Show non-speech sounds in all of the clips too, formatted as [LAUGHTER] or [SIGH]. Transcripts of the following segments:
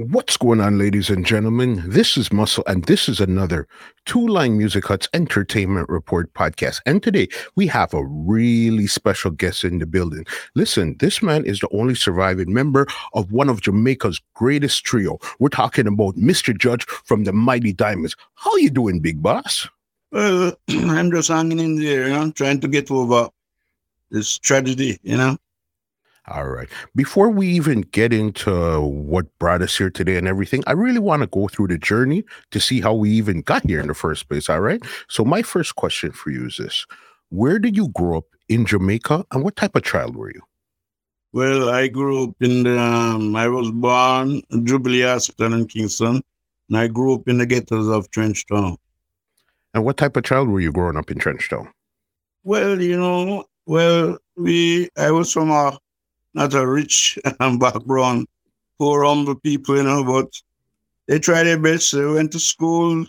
What's going on, ladies and gentlemen? This is Muscle, and this is another Two Line Music Hut's Entertainment Report podcast. And today we have a really special guest in the building. Listen, this man is the only surviving member of one of Jamaica's greatest trio. We're talking about Mr. Judge from the Mighty Diamonds. How you doing, big boss? Well, [CLEARS THROAT] I'm just hanging in there, you know, trying to get over this tragedy, you know. All right. Before we even get into what brought us here today and everything, I really want to go through the journey to see how we even got here in the first place. All right. So, my first question for you is this Where did you grow up in Jamaica and what type of child were you? Well, I grew up in the, um, I was born in Jubilee Hospital in Kingston, and I grew up in the ghettos of Trenchtown. And what type of child were you growing up in Trenchtown? Well, you know, well, we, I was from a not a rich [LAUGHS] um, background, poor, humble people, you know, but they tried their best. They went to school,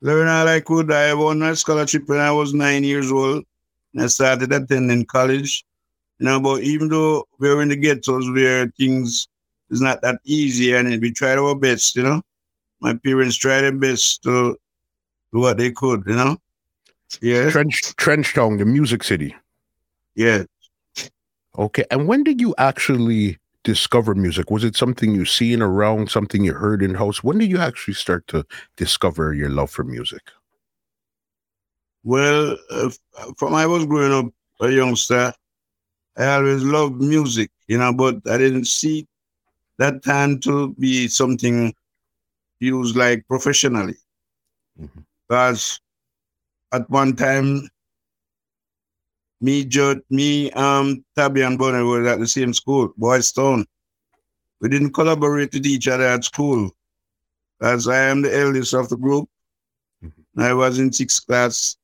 learn all I could. I won a scholarship when I was nine years old. And I started attending college. You know, but even though we were in the ghettos where things is not that easy and we tried our best, you know. My parents tried their best to do what they could, you know. Yeah. Trench Trenchtown, the music city. Yeah. Okay. And when did you actually discover music? Was it something you seen around, something you heard in house? When did you actually start to discover your love for music? Well, uh, from I was growing up a youngster, I always loved music, you know, but I didn't see that time to be something used like professionally. Mm-hmm. Because at one time me, Judd, me, um, Tabby and Bonner were at the same school, Boys Town. We didn't collaborate with each other at school. As I am the eldest of the group, mm-hmm. I was in sixth class,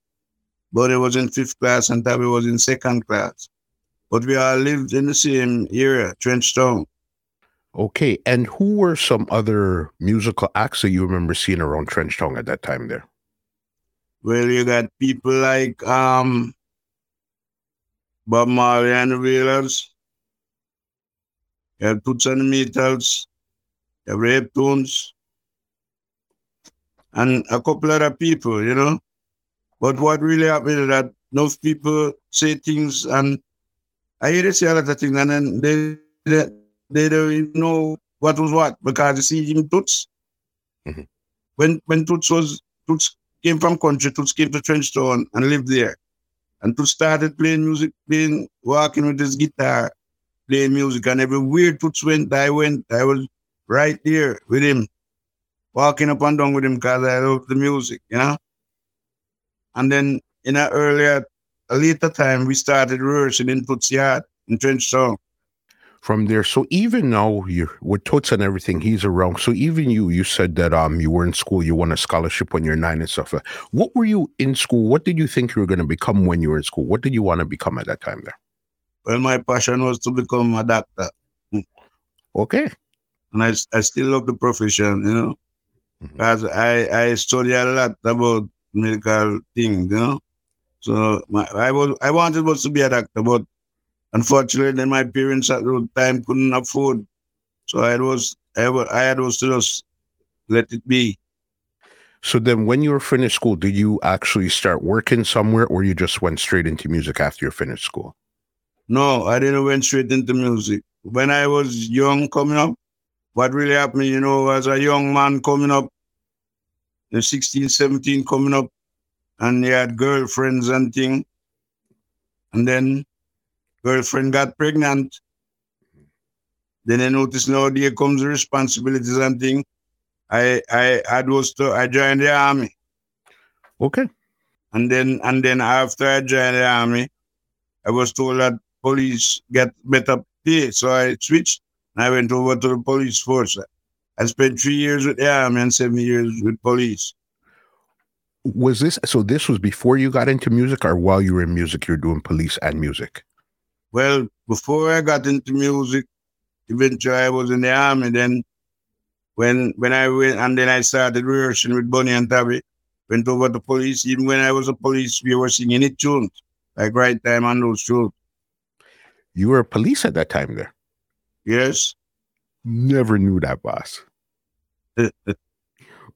Bonner was in fifth class, and Tabby was in second class. But we all lived in the same area, Trenchtown. Okay, and who were some other musical acts that you remember seeing around Trenchtown at that time there? Well, you got people like um Bob Marley and the Wailers. You have Toots and the Maytals. You have Rape Tunes. And a couple other people, you know. But what really happened is that enough people say things and I hear they say a lot of things and then they, they, they don't even know what was what because you see him Toots. Mm-hmm. When when Toots was Toots came from country, Toots came to Trenchtown and lived there and to started playing music, playing, walking with his guitar, playing music. And everywhere Toots went, I went, I was right there with him, walking up and down with him because I love the music, you know? And then in an earlier, a later time, we started rehearsing in Toots Yard in Trenchtown from there. So even now you with Toots and everything, he's around. So even you, you said that um you were in school, you won a scholarship when you're nine and stuff. What were you in school? What did you think you were going to become when you were in school? What did you want to become at that time there? Well, my passion was to become a doctor. Okay. And I, I still love the profession, you know, because mm-hmm. I, I study a lot about medical things, you know. So my, I was I wanted was to be a doctor, but Unfortunately, then my parents at the time couldn't afford, so I was I, I had to just let it be. So then, when you were finished school, did you actually start working somewhere, or you just went straight into music after you finished school? No, I didn't went straight into music. When I was young coming up, what really happened, you know, as a young man coming up, 16, 17 coming up, and he had girlfriends and thing. And then girlfriend got pregnant. Mm-hmm. Then I noticed now there comes the responsibilities and thing. I I I was to I joined the army. Okay. And then and then after I joined the army, I was told that police get better pay. So I switched and I went over to the police force. I spent three years with the army and seven years with police. Was this so? This was before you got into music, or while you were in music, you're doing police and music? Well, before I got into music, eventually I was in the army. Then when when I went and then I started rehearsing with Bunny and Tabby, went over to police. Even when I was a police, we were singing it tunes, like right time on those tunes. You were a police at that time there? Yes. Never knew that, boss. [LAUGHS]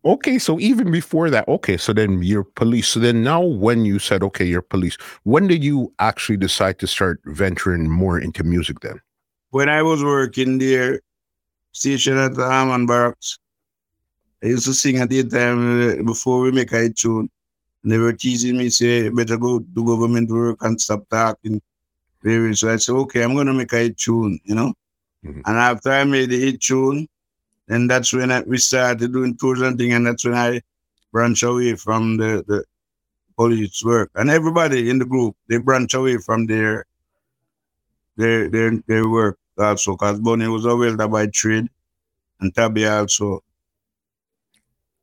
okay, so even before that, okay, so then you're police. So then now, when you said, okay, you're police, when did you actually decide to start venturing more into music then? When I was working there, station at the Harman Barracks, I used to sing at the time uh, before we make a tune. And they were teasing me, say, better go do government work and stop talking. So I said, okay, I'm going to make a tune, you know? Mm-hmm. And after I made the hit tune, then that's when I, we started doing tours and things, and that's when I branch away from the, the police work. And everybody in the group, they branch away from their their their, their work also, because Bunny was a welder by trade, and Tabby also.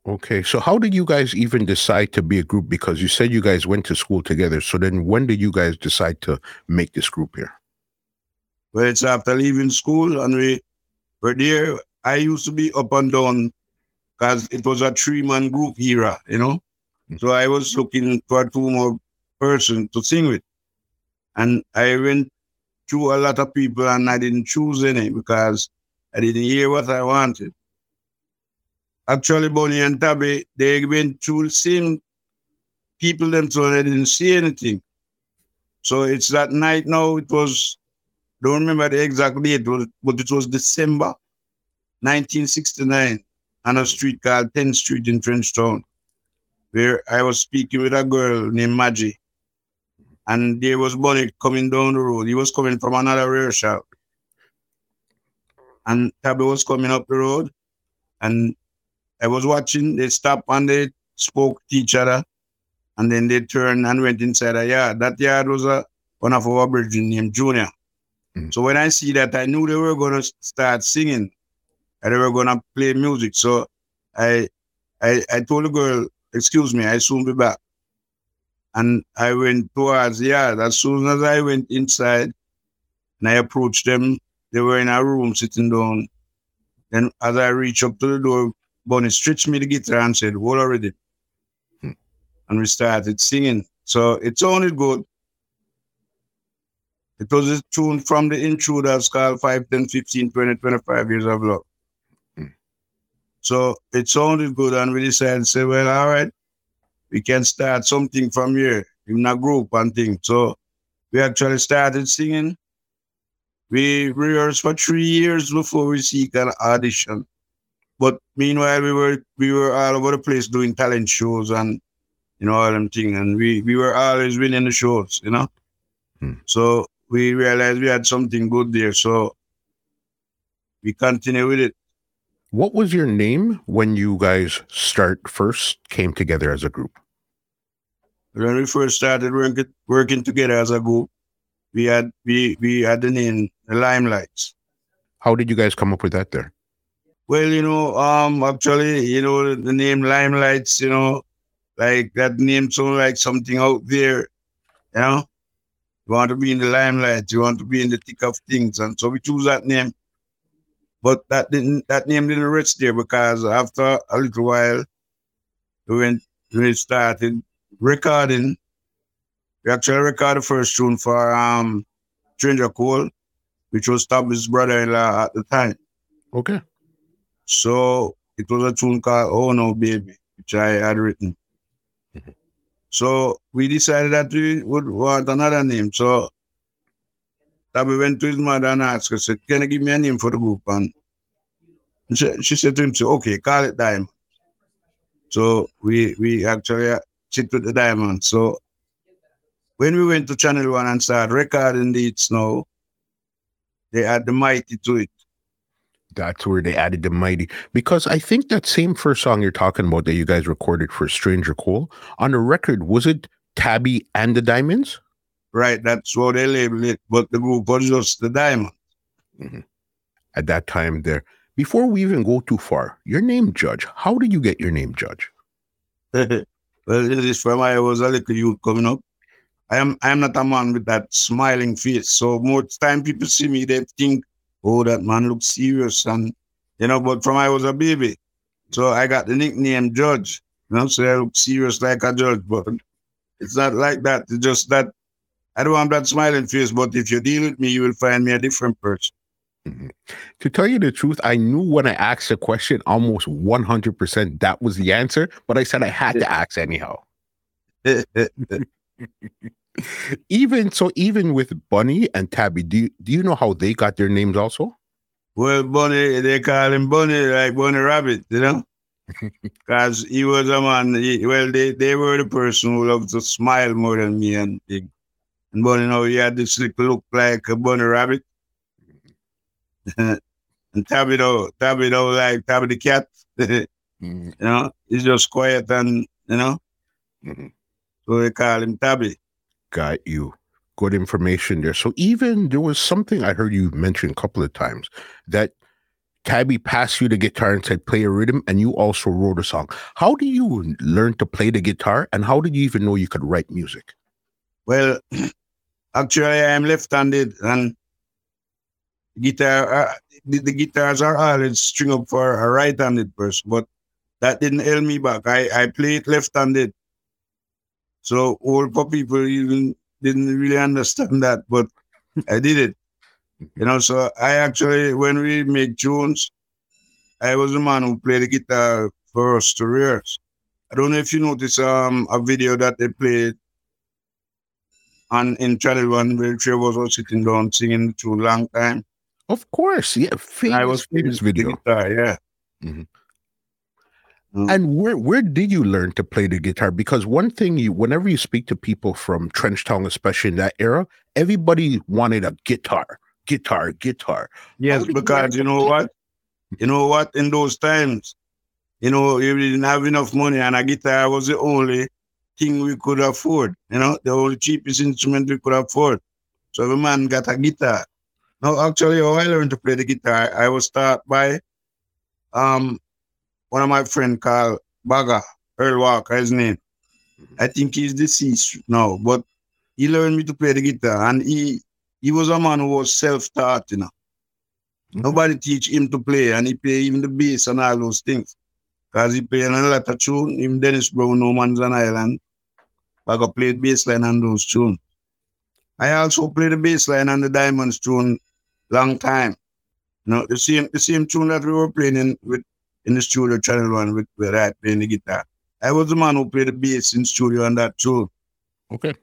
Okay, so how did you guys even decide to be a group? Because you said you guys went to school together. So then, when did you guys decide to make this group here? Well, it's after leaving school, and we were there. I used to be up and down because it was a three-man group era, you know. Mm-hmm. So I was looking for two more person to sing with, and I went through a lot of people, and I didn't choose any because I didn't hear what I wanted actually Bunny and Tabby, they went through the same people them so they didn't see anything. So it's that night now, it was, don't remember the exact date, but it was December 1969 on a street called 10th Street in Trenchtown, where I was speaking with a girl named Maggie. And there was Bunny coming down the road. He was coming from another rear shop. And Tabby was coming up the road. And I was watching, they stopped and they spoke to each other. And then they turned and went inside a yard. That yard was a, one of our brethren named Junior. Mm. So when I see that, I knew they were going to start singing and they were going to play music. So I, I, I told the girl, excuse me, I soon be back. And I went towards the yard. As soon as I went inside and I approached them, they were in a room sitting down. Then as I reached up to the door, Bunny stretched me the guitar and said, Hold already. Hmm. And we started singing. So it sounded good. It was a tune from the intruders called 5, 10, 15, 20, 25 years of love. So it sounded good, and we decided to say, well, all right, we can start something from here in a group and things. So we actually started singing. We rehearsed for three years before we seek an audition. But meanwhile, we were we were all over the place doing talent shows and you know all them things, and we we were always winning the shows, you know. Hmm. So we realized we had something good there, so we continue with it. What was your name when you guys start first came together as a group? When we first started working working together as a group, we had we we had the name the Limelights. How did you guys come up with that there? Well, you know, um, actually, you know, the name Limelights, you know, like that name sounds like something out there, you know. You want to be in the limelight, you want to be in the thick of things, and so we choose that name. But that didn't that name didn't rest there because after a little while, we went we started recording. We actually recorded the first tune for um Stranger Cole, which was Tommy's brother-in-law at the time. Okay. So it was a tune called Oh No Baby, which I had written. Mm-hmm. So we decided that we would want another name. So we went to his mother and asked her, said, Can you give me a name for the group? And she, she said to him, Okay, call it Diamond. So we we actually uh, sit with the Diamond. So when we went to Channel One and started recording the hits now, they had the mighty to it that's where they added the mighty because I think that same first song you're talking about that you guys recorded for Stranger Cole on the record was it Tabby and the Diamonds? Right, that's what they labeled it, but the group was just the Diamond. Mm-hmm. At that time, there. Before we even go too far, your name Judge. How did you get your name Judge? [LAUGHS] well, it is from I was a little youth coming up. I am I am not a man with that smiling face. So most time people see me, they think oh, that man looks serious. And, you know, but from I was a baby. So I got the nickname Judge. You know, so I look serious like a judge. But it's not like that. It's just that I don't want that smiling face, but if you deal with me, you will find me a different person. Mm-hmm. To tell you the truth, I knew when I asked the question almost 100% that was the answer, but I said I had to ask anyhow. [LAUGHS] even so, even with Bunny and Tabby, do you, do you know how they got their names also? Well, Bunny, they call him Bunny, like Bunny Rabbit, you know? [LAUGHS] Because he was a man, he, well, they, they were the person who loved to smile more than me and thing. And Bunny, you know, he had this little look like a Bunny Rabbit. [LAUGHS] and Tabby, though, Tabby, though, like Tabby the cat. [LAUGHS] mm-hmm. You know, he's just quiet and, you know? Mm-hmm. So they call him Tabby. Got you. Good information there. So even there was something I heard you mention a couple of times that Tabby passed you the guitar and said, play a rhythm, and you also wrote a song. How do you learn to play the guitar, and how did you even know you could write music? Well, [CLEARS THROAT] actually, I am left-handed, and guitar, uh, the, the, guitars are always string up for a right-handed person, but that didn't hold me back. I, I played left-handed. So old people even didn't really understand that, but I did it. You know, so I actually, when we make tunes, I was the man who played the guitar for us to rehearse. I don't know if you notice um a video that they played on in Channel One where Trey was all sitting down singing to a long time. Of course, yeah, famous, I was famous video. Guitar, yeah. Mm-hmm. Mm. And where where did you learn to play the guitar? Because one thing you, whenever you speak to people from Trenchtown, especially in that era, everybody wanted a guitar, guitar, guitar. Yes, because you, you know what, you know what, in those times, you know, you didn't have enough money, and a guitar was the only thing we could afford. You know, the only cheapest instrument we could afford. So every man got a guitar. Now, actually, how I learned to play the guitar, I was taught by um one of my friend called Baga, Earl Walker, his name. I think he's deceased now, but he learned me to play the guitar and he he was a man who was self-taught, you know. Mm-hmm. Nobody teach him to play and he play even the bass and all those things. Because he played a lot of tune, even Dennis Brown, No Man's an Island. Baga played bass line on those tunes. I also played the bass line on the Diamonds tune long time. You know, the same the same tune that we were playing in, with in the studio Channel One with, where I playing the guitar. I was the man who played the bass in studio on that too. Okay.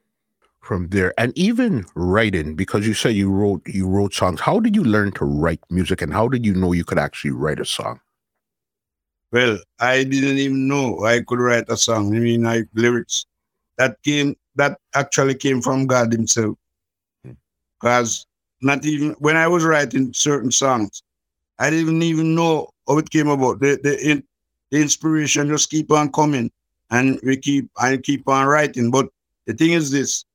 From there, and even writing, because you said you wrote you wrote songs. How did you learn to write music, and how did you know you could actually write a song? Well, I didn't even know I could write a song. I mean, like lyrics. That came. That actually came from God Himself. Hmm. Because not even when I was writing certain songs, I didn't even know how it came about. The the, the inspiration just keep on coming, and we keep I keep on writing. But the thing is this: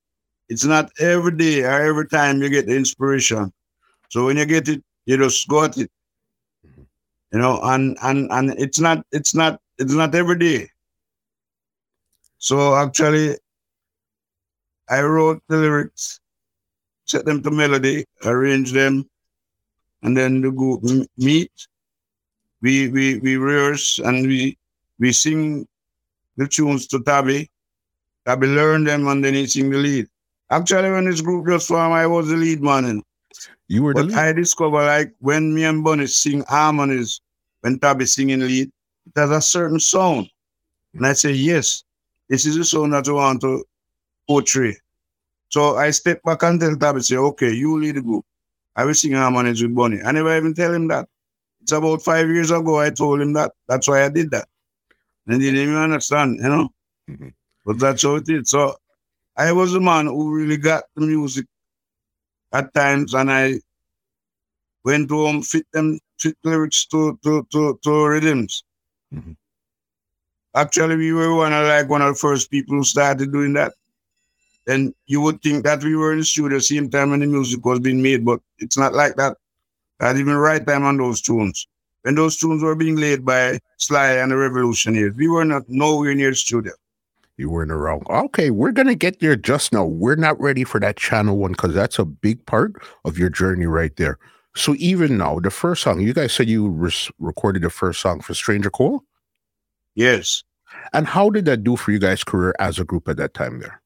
it's not every day or every time you get the inspiration. So when you get it, you just got it. Mm-hmm. You know, and and and it's not it's not it's not every day. So actually, I wrote the lyrics, set them to melody, arrange them, and then the group meet we we we rehearse and we we sing the tunes to Tabby. Tabby learn them and then he sing the lead. Actually, when this group just formed, I was the lead man. You were but the lead. I discovered like when me and Bunny sing harmonies, when Tabby singing lead, it has a certain sound. And I say, yes, this is the sound that I want to portray. So I step back and tell Tabby, say, okay, you lead the group. I will sing harmonies with Bunny. I never even tell him that. It's about five years ago I told him that. That's why I did that. And he didn't even understand, you know. Mm-hmm. But that's how it is. So I was the man who really got the music at times and I went home, fit them fit lyrics to to to, to rhythms. Mm-hmm. Actually, we were one of like one of the first people who started doing that. And you would think that we were in the studio the same time when the music was being made, but it's not like that. I didn't even write time on those tunes. When those tunes were being laid by Sly and the Revolutionaries, we were not nowhere near the studio. You weren't around. Okay, we're gonna get there just now. We're not ready for that channel one because that's a big part of your journey right there. So even now, the first song you guys said you res- recorded the first song for Stranger Cole. Yes. And how did that do for you guys' career as a group at that time there?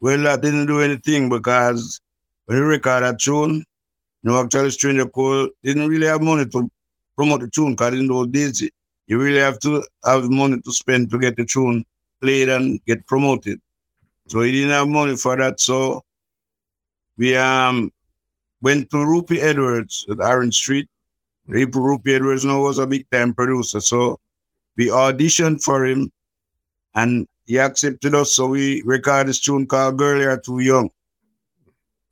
Well, I didn't do anything because when you record that tune, You know, actually, Stranger Cole didn't really have money to promote the tune because in those days, you really have to have money to spend to get the tune played and get promoted. So he didn't have money for that. So we um went to Rupie Edwards at Orange Street. Rupie Edwards now was a big time producer. So we auditioned for him and he accepted us. So we recorded this tune called Girl You're Too Young.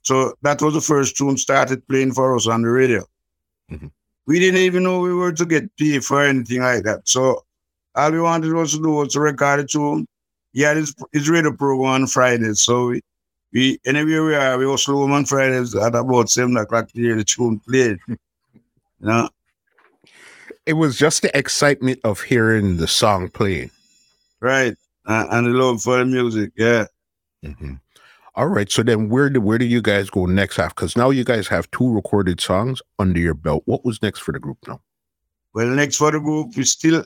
So that was the first tune started playing for us on the radio. Mm-hmm. We didn't even know we were to get paid for anything like that. So all we wanted was to do was to record a tune. He had his, his radio program on Fridays. So we, we anywhere we are, we was slow on Fridays at about seven o'clock to hear the tune played. [LAUGHS] you know? It was just the excitement of hearing the song playing. Right. Uh, and the love for the music, yeah. Mm-hmm. All right. So then where do where do you guys go next after? Because now you guys have two recorded songs under your belt. What was next for the group now? Well, next for the group, we still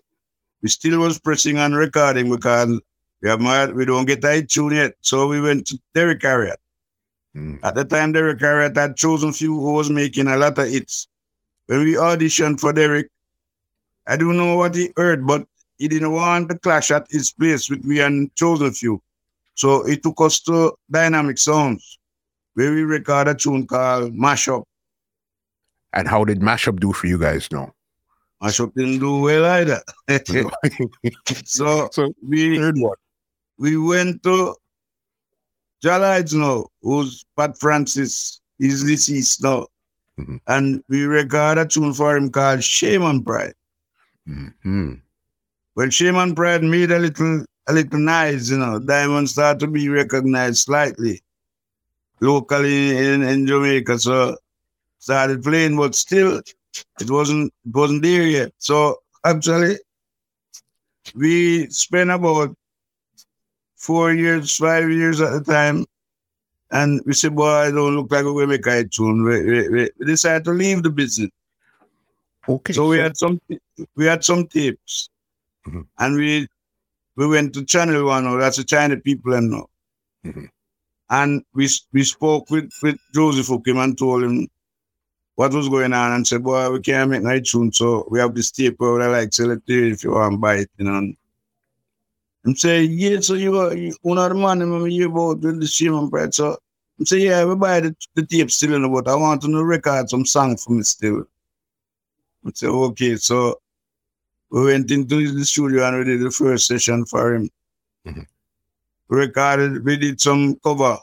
we still was pressing on recording because we have my, we don't get that tune yet. So we went to Derrick Harriott. Mm. At the time, Derrick Harriott had chosen few who was making a lot of hits. When we auditioned for Derrick, I don't know what he heard, but he didn't want to clash at his place with me and chosen few. So he took us to Dynamic Sounds, where we record a tune called Mashup. And how did Mashup do for you guys now? Mashup didn't do well either. [LAUGHS] so, so we heard what? We went to Jah Lloyd's now, who's Pat Francis, he's deceased now. Mm-hmm. And we record a tune for him called Shame and Pride. Mm-hmm. Well, Shame and Pride made a little a little nice, you know. Diamond started to be recognized slightly locally in, in Jamaica. So started playing, but still it wasn't it wasn't there yet. So actually we spent about four years, five years at the time. And we said, boy, I don't look like a make a tune. We, we, we, decided to leave the business. Okay. So, we had some we had some tapes. Mm-hmm. And we we went to Channel One, or that's the China people and know. Mm-hmm. And we we spoke with, with Joseph Hoo Kim and told him what was going on and said, Boy, we can't make night tune, so we have this tape where I like sell it to you if you want to buy it, you know. I'm saying, yeah, so you are you, one of the man hear about with the shame and pride. So I'm saying, yeah, we buy the, the tape still in the but I want to record some song for me still. I say, okay, so we went into the studio and we did the first session for him. Mm-hmm. We recorded, we did some cover.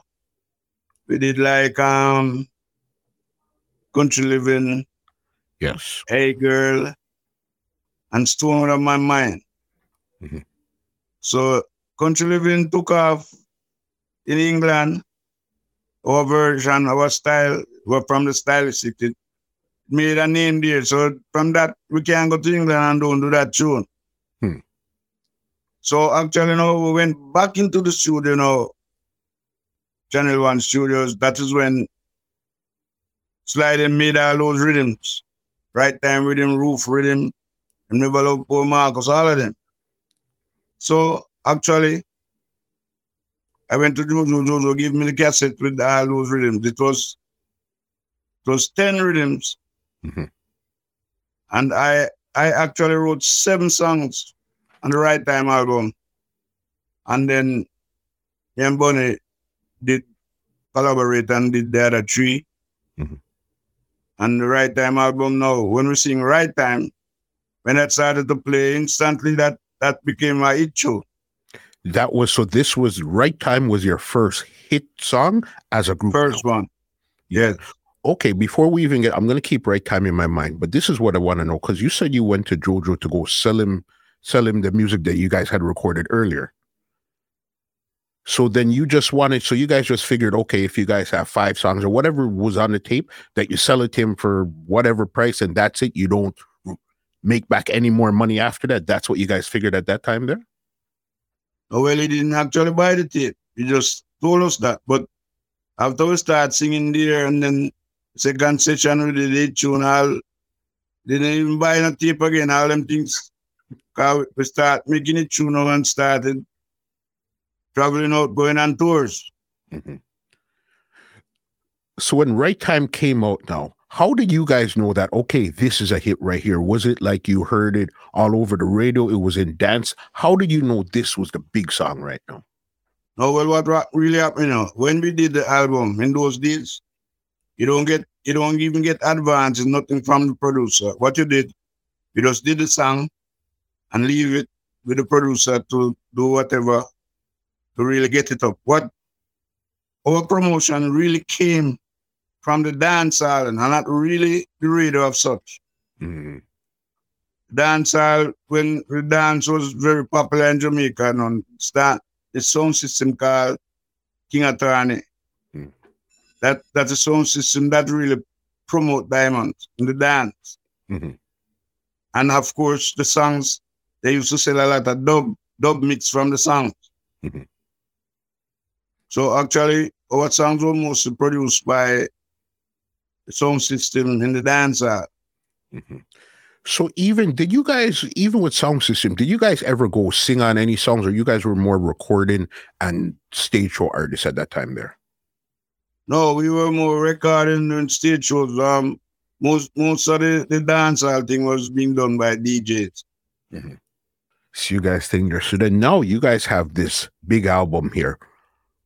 We did like um country living. Yes. Hey girl. And stone out of my mind. Mm-hmm. So country living took off in England. Our version, our style, were from the stylistic. Made a name there. So from that, we can go to England and don't do that tune. Hmm. So actually, you know, we went back into the studio, you know, Channel One Studios. That is when Sliding made all those rhythms. Right time rhythm, roof rhythm, and never love Poor Marcus, all of them. So actually, I went to Jojo, Jojo gave me the cassette with all those rhythms. It was it was 10 rhythms Mm-hmm. And I I actually wrote seven songs on the Right Time album. And then Ian Bunny did collaborate and did the other 3 mm-hmm. And the Right Time album now, when we sing Right Time, when that started to play instantly, that that became my hit show. That was so. This was Right Time was your first hit song as a group. First one, yes okay, before we even get, I'm going to keep right time in my mind, but this is what I want to know because you said you went to Jojo to go sell him, sell him the music that you guys had recorded earlier. So then you just wanted, so you guys just figured, okay, if you guys have five songs or whatever was on the tape, that you sell it to him for whatever price and that's it. You don't make back any more money after that. That's what you guys figured at that time there? Oh, well, he didn't actually buy the tape. He just told us that. But after we start singing there and then second session we did tune all didn't even buy no tape again, all them things. Cause we start making it tune and started traveling out, going on tours. Mm-hmm. So when Right Time came out now, how did you guys know that okay this is a hit right here was it like you heard it all over the radio it was in dance how did you know this was the big song right now no well what really happened you know, when we did the album in those days you don't get you don't even get advance nothing from the producer what you did you just did the song and leave it with the producer to do whatever to really get it up what our promotion really came from the dance hall and not really the radio of such. Mm-hmm. Dance hall, when the dance was very popular in Jamaica, and on start the sound system called King Attorney. That that's a sound system that really promote diamond in the dance. Mm-hmm. And of course, the songs they used to sell a lot of dub dub mix from the songs. Mm-hmm. So actually, our songs were mostly produced by the sound system in the dance Mm-hmm. So even did you guys even with sound system did you guys ever go sing on any songs or you guys were more recording and stage show artists at that time there? No, we were more recording and stage shows. Um, most most of the, the dancehall thing was being done by DJs. Mm-hmm. So you guys think there. So then now you guys have this big album here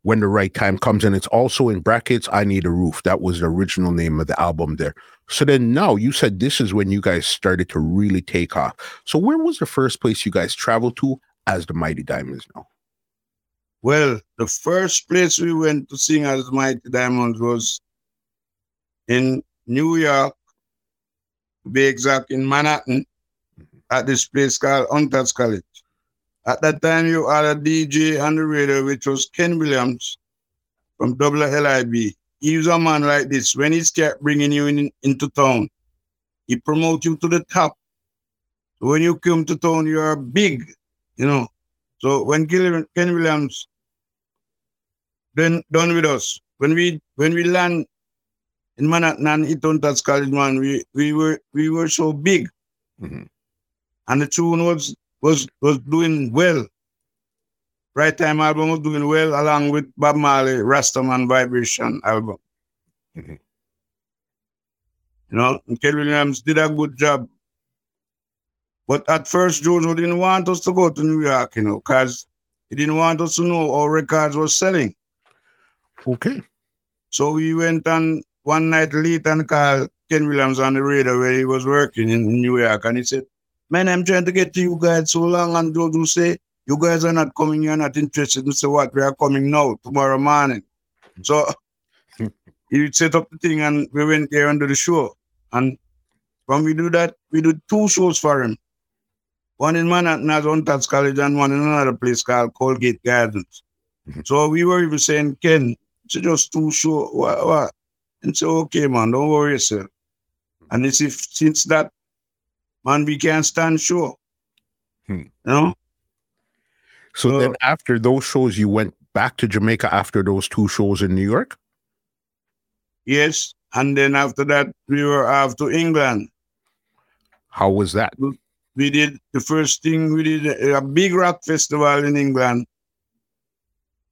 when the right time comes and it's also in brackets i need a roof that was the original name of the album there so then now you said this is when you guys started to really take off so where was the first place you guys traveled to as the mighty diamonds now well the first place we went to sing as mighty diamonds was in new york to be exact in manhattan mm-hmm. at this place called hunters college at that time, you had a DJ on the radio, which was Ken Williams from WLIB. He was a man like this. When he kept bringing you in, into town, he promote you to the top. when you come to town, you are big, you know. So when Ken Williams then done with us, when we when we land in Manhattan and Eton College, man, we we were we were so big. Mm-hmm. And the tune was was was doing well. Right Time album was doing well along with Bob Marley Rastaman Vibration album. Mm-hmm. You know, Ken Williams did a good job. But at first, Jojo didn't want us to go to New York, you know, because he didn't want us to know our records were selling. Okay. So we went on one night late and called Ken Williams on the radio where he was working in New York. And he said, Man, I'm trying to get to you guys so long, and Jojo say, you guys are not coming, you're not interested. And say, what? We are coming now, tomorrow morning. So [LAUGHS] he set up the thing, and we went there under the show. And when we do that, we do two shows for him. One in Manhattan at Hunters College and one in another place called Colgate Gardens. Mm-hmm. So we were even saying, Ken, it's just two shows. What, what? And say, okay, man, don't worry sir. And it's if since that man, we can't stand sure. Hmm. You know? So, so then after those shows, you went back to Jamaica after those two shows in New York? Yes. And then after that, we were off to England. How was that? We did the first thing, we did a, big rock festival in England.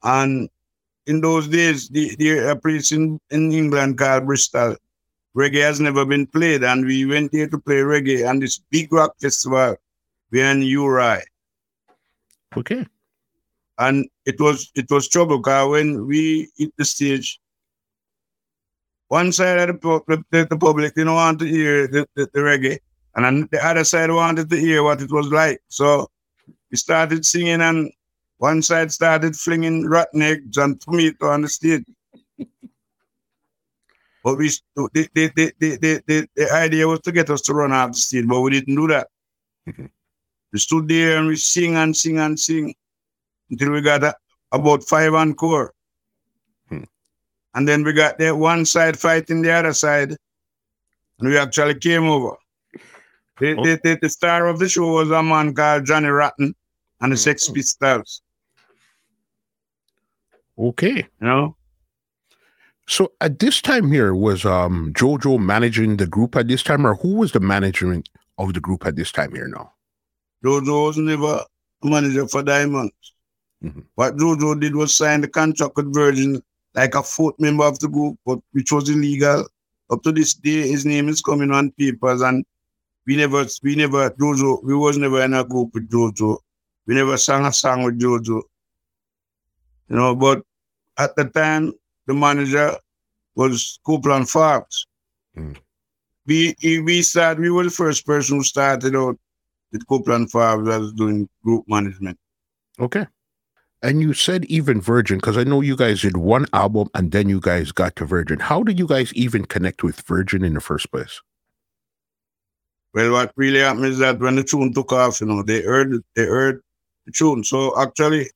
And in those days, the, the a place in, in England called Bristol reggae has never been played, and we went there to play reggae and this big rock festival. We're in Uri. Okay. And it was it was trouble because when we hit the stage, one side of the, the, the public didn't want to hear the, the, the reggae, and then the other side wanted to hear what it was like. So we started singing, and one side started flinging rotten eggs and tomato on the stage. [LAUGHS] But we, the, the, the, the, the, the idea was to get us to run off the stage, but we didn't do that. [LAUGHS] we stood there and we sing and sing and sing until we got a, about five encore. Hmm. And then we got the one side fighting the other side, and we actually came over. The, oh. the, the, the, star of the show was a man called Johnny Rotten and the. Sex Pistols. Okay. You know? So at this time here, was um Jojo managing the group at this time, or who was the management of the group at this time here now? Jojo was never manager for Diamonds. Mm-hmm. What Jojo did was sign the contract with Virgin like a fourth member of the group, but which was illegal. up to this day, his name is coming on papers, and we never, we never, Jojo, we was never in a group with Jojo. We never sang a song with Jojo. You know, but at the time, the manager was Copeland Forbes. Mm. We, we started, we were the first person who started out with Copeland Forbes as doing group management. Okay. And you said even Virgin, because I know you guys did one album and then you guys got to Virgin. How did you guys even connect with Virgin in the first place? Well, what really happened is that when the tune took off, you know, they heard they heard the tune. So actually,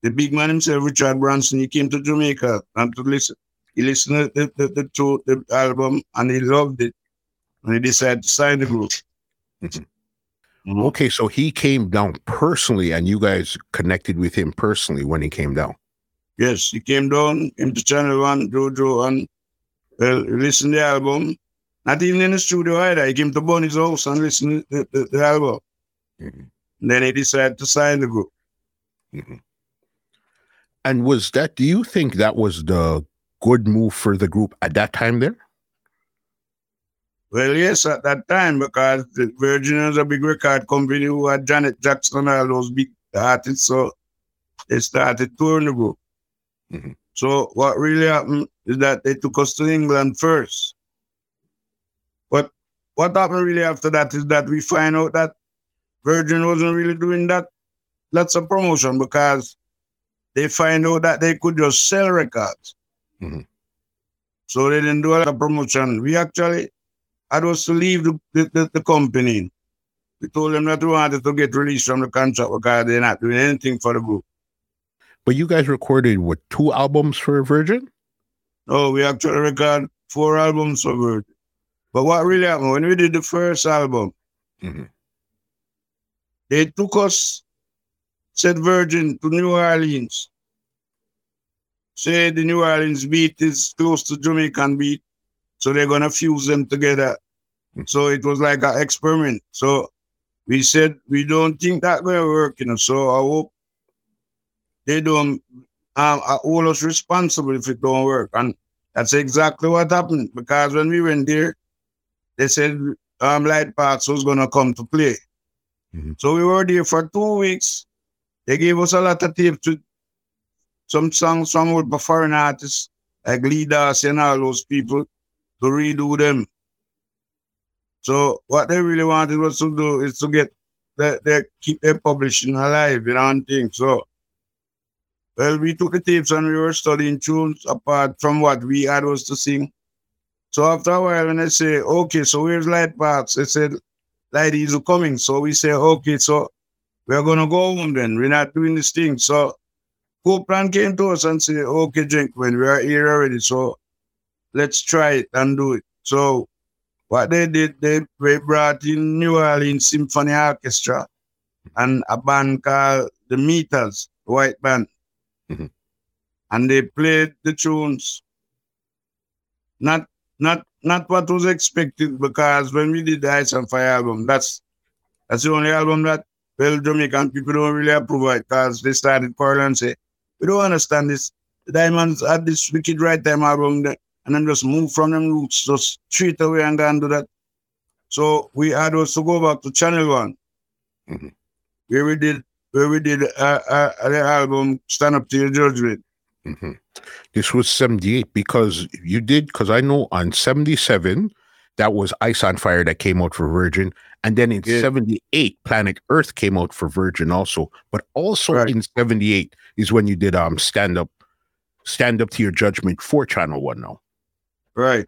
the big man himself, Richard Branson, he came to Jamaica and to listen. He listened to the, the, the, the album and he loved it. And he decided to sign the group. Mm-hmm. Okay, so he came down personally, and you guys connected with him personally when he came down. Yes, he came down into Channel One, Jojo, and well, listened to the album. Not even in the studio either. He came to Bunny's house and listened to the, the, the album. Mm-hmm. Then he decided to sign the group. Mm-hmm. And was that? Do you think that was the good move for the group at that time? There. Well, yes, at that time, because the Virgin was a big record company who had Janet Jackson and all those big artists, so they started touring the group. Mm-hmm. So what really happened is that they took us to England first. But what happened really after that is that we find out that Virgin wasn't really doing that lots of promotion because they find out that they could just sell records. Mm-hmm. So they didn't do a lot of promotion. We actually had was to leave the, the, the, company. We told them that we wanted to get released from the contract because they're not doing anything for the group. But you guys recorded what two albums for Virgin? No, we actually recorded four albums for Virgin. But what really happened when we did the first album, mm-hmm. they took us, said Virgin, to New Orleans. Said the New Orleans beat is close to Jamaican beat, so they're gonna fuse them together so it was like an experiment. So we said we don't think that will work, you know. So I hope they don't um, hold us responsible if it don't work. And that's exactly what happened. Because when we went there, they said um, Light Parks was gonna come to play. Mm-hmm. So we were there for two weeks. They gave us a lot of tapes to some songs from with foreign artists like Lee Dorsey and all those people to redo them. So what they really wanted was to do is to get the, they keep their publishing alive, you know, and things. So well, we took the tapes and we were studying tunes apart from what we had was to sing. So after a while, when I say, okay, so where's Light Parks? They said, Light is coming. So we say, okay, so we're gonna go home then. We're not doing this thing. So Copeland came to us and said, okay, when we are here already, so let's try it and do it. So what they did, they, they brought in New Orleans Symphony Orchestra and a band called the Meters, white band. Mm-hmm. And they played the tunes. Not not not what was expected because when we did the Ice on Fire album, that's that's the only album that well Jamaican people don't really approve it because they started quarreling and say, We don't understand this. The Diamonds had this wicked right time album that and then just move from them roots just straight away and go and do that. So we had us to go back to Channel One, mm-hmm. where we did where we did uh, uh, the album "Stand Up to Your Judgment." Mm-hmm. This was '78 because you did because I know on '77 that was Ice on Fire that came out for Virgin, and then in '78. Planet Earth came out for Virgin also. But also right. in '78 is when you did um stand up, stand up to your judgment for Channel One now. Right.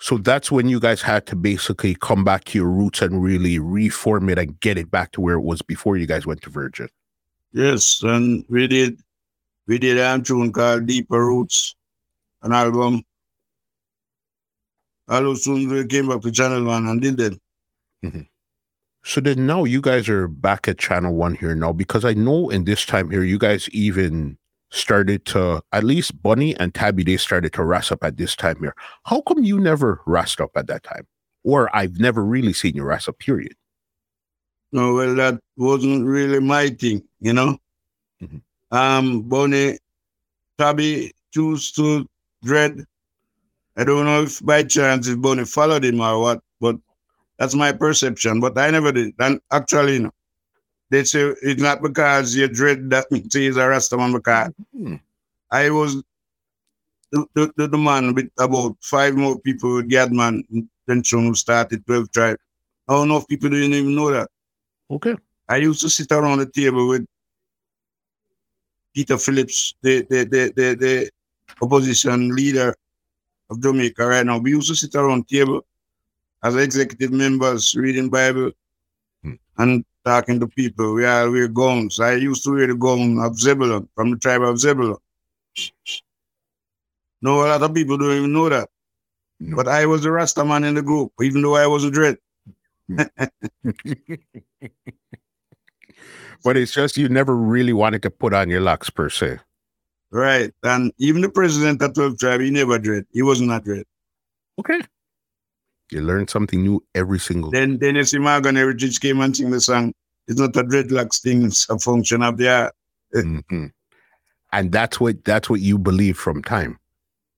So that's when you guys had to basically come back to your roots and really reform it and get it back to where it was before you guys went to Virgin. Yes, and we did we did a tune called Deeper Roots, an album. All soon we came back to Channel One and did them. Mm-hmm. So then now you guys are back at Channel One here now because I know in this time here you guys even started to at least Bunny and Tabby they started to rest up at this time here. How come you never rest up at that time? Or I've never really seen you rest up, period. No, well, that wasn't really my thing, you know. Mm-hmm. Um, Bunny, Tabby choose to dread, I don't know if by chance if Bunny followed him or what, but that's my perception. But I never did. And actually, you know, they say it's not because you dread that means he's a Rastaman because mm-hmm. I was the, the, the, man with about five more people with Gadman Tension who started 12 Tribe. I don't know if people didn't even know that. Okay. I used to sit around the table with Peter Phillips, the the the the, the opposition leader of Jamaica right now. We used to sit around table as executive members reading Bible hmm. and talking to people. We are wear gowns. I used to wear the gong of Zebulon from the tribe of Zebulon. No, a lot of people don't even know that. No. But I was the Rasta man in the group, even though I was a dread. [LAUGHS] But it's just you never really wanted to put on your locks per se. Right. And even the president of 12 tribe, he never dread. He was not that dread. Okay. You learn something new every single Then then you see Morgan Heritage came and sing the song. It's not a dreadlocks thing, it's a function of the art. mm-hmm. And that's what that's what you believe from time.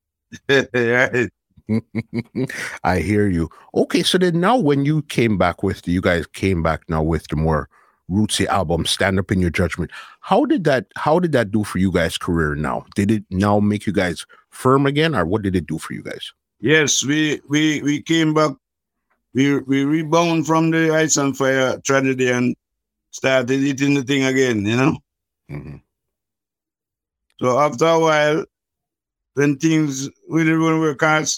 [LAUGHS] right. [LAUGHS] I hear you. Okay, so then now when you came back with you guys came back now with the more rootsy album, Stand Up in Your Judgment. How did that how did that do for you guys' career now? Did it now make you guys firm again, or what did it do for you guys? Yes, we we we came back. We we rebound from the ice and fire tragedy and started eating the thing again, you know. Mm-hmm. So after a while, when things we didn't work out,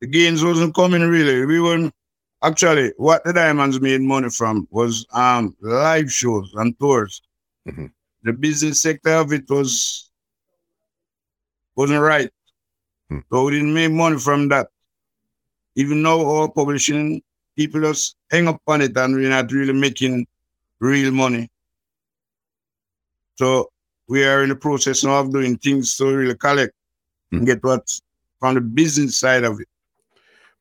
the gains wasn't coming really. We weren't actually what the diamonds made money from was um live shows and tours. Mm-hmm. The business sector of it was wasn't right. Mm. So we didn't make money from that. Even though our publishing people just hang up on it and we're not really making real money. So we are in the process now of doing things to really collect mm. and get what from the business side of it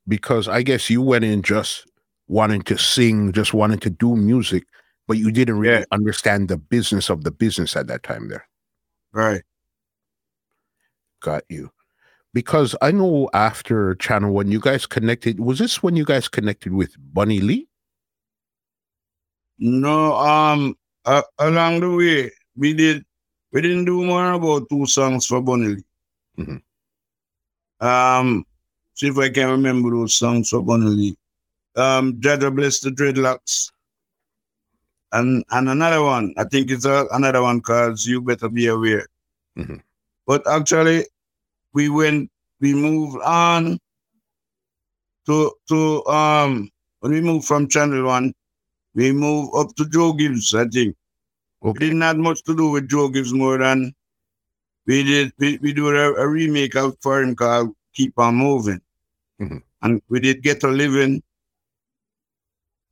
because I guess you went in just wanting to sing, just wanting to do music, but you didn't really yeah. understand the business of the business at that time there. Right. Got you. Because I know after Channel One, you guys connected. Was this when you guys connected with Bunny Lee? No, um, uh, along the way, we did. We didn't do more about two songs for Bunny Lee. Mm-hmm. Um, See if I can remember those songs for Bunny Um, Jah Jah Bless the Dreadlocks. And and another one, I think it's a, another one called You Better Be Aware. Mm-hmm. But actually, we went, we moved on to, to um, when we moved from Channel 1, we moved up to Joe Gibbs, I think. Okay. We didn't have much to do with Joe Gibbs more than we did, we, we do a, a remake out for him called Keep On Moving. Mm-hmm. And we did get a living.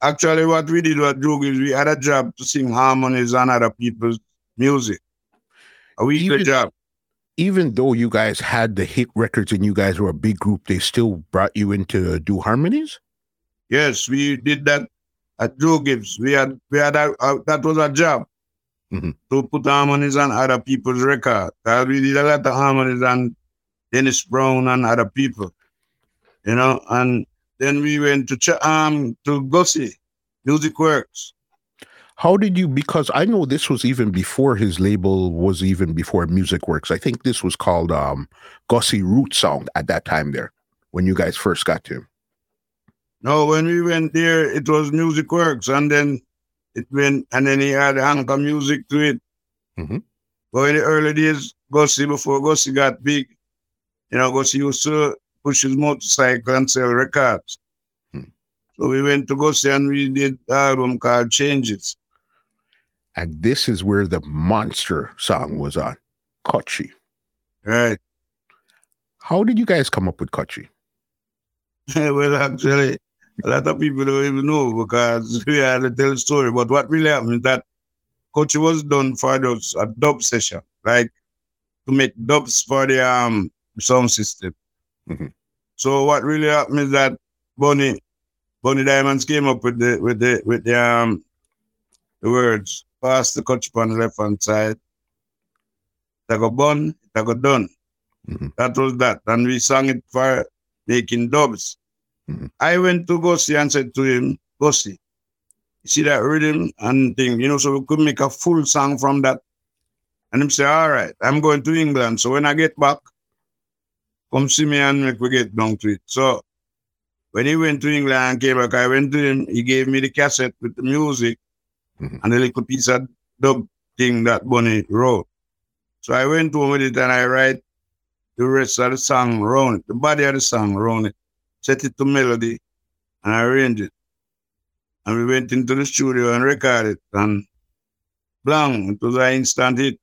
Actually, what we did was Joe is we had a job to sing harmonies on other people's music. A weekly even, job. Even though you guys had the hit records and you guys were a big group, they still brought you in to do harmonies? Yes, we did that at Joe Gibbs. We had we had a, a, that was a job mm-hmm. to put harmonies on other people's record. we did a lot of harmonies on Dennis Brown and other people you know, and then we went to ch- um to Gussie, Music Works. How did you? Because I know this was even before his label was even before Music Works. I think this was called um Gussie Root Sound at that time there when you guys first got to him. No, when we went there, it was Music Works, and then it went, and then he had anchor music to it. Mm-hmm. But in the early days, Gussie, before Gussie got big, you know, Gussie used to push his motorcycle and sell records. Hmm. So we went to go see and we did album called Changes. And this is where the monster song was on, Kouchie. Right. How did you guys come up with Kouchie? [LAUGHS] well, actually, a lot of people don't even know because [LAUGHS] we had to tell a story. But what really happened is that Kouchie was done for those a dub session, like to make dubs for the um sound system. Mm-hmm. So what really happened is that Bunny, Bunny Diamonds came up with the with the with the um the words pass the coach on the left hand side. It go bun, it go done. Mm-hmm. That was that. And we sang it for making dubs. Mm-hmm. I went to Gussie and said to him, Gussie, see that rhythm and thing, you know, so we could make a full song from that. And him say, all right, I'm going to England. So when I get back, come see me and make we get down to it. So when he went to England and came back, I went to him, he gave me the cassette with the music mm-hmm. and a little piece of dub thing that Bunny wrote. So I went home with it and I write the rest of the song around it, the body of the song around it, set it to melody, and I arranged it. And we went into the studio and recorded it, and blang, it was an instant hit.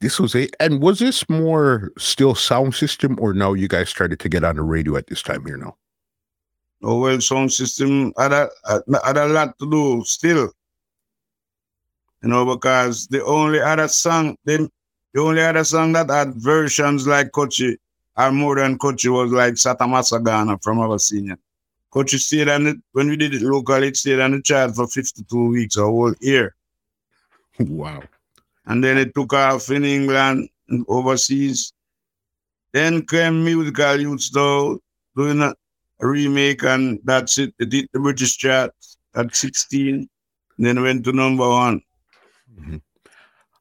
This was it. and was this more still sound system, or no? You guys started to get on the radio at this time here now. Oh well, sound system had a, had a lot to do still you know, because the only other song, the, the only other song that had versions like Kouchie or more than Kouchie was like Satta Massagana from our senior. Kouchie stayed on it, when we did it locally, it stayed on the chart for 52 weeks, a whole year. [LAUGHS] Wow. And then it took off in England and overseas. Then came musical youths though, doing a remake, and that's it. It hit the British chart at 16, then went to number one. Mm-hmm.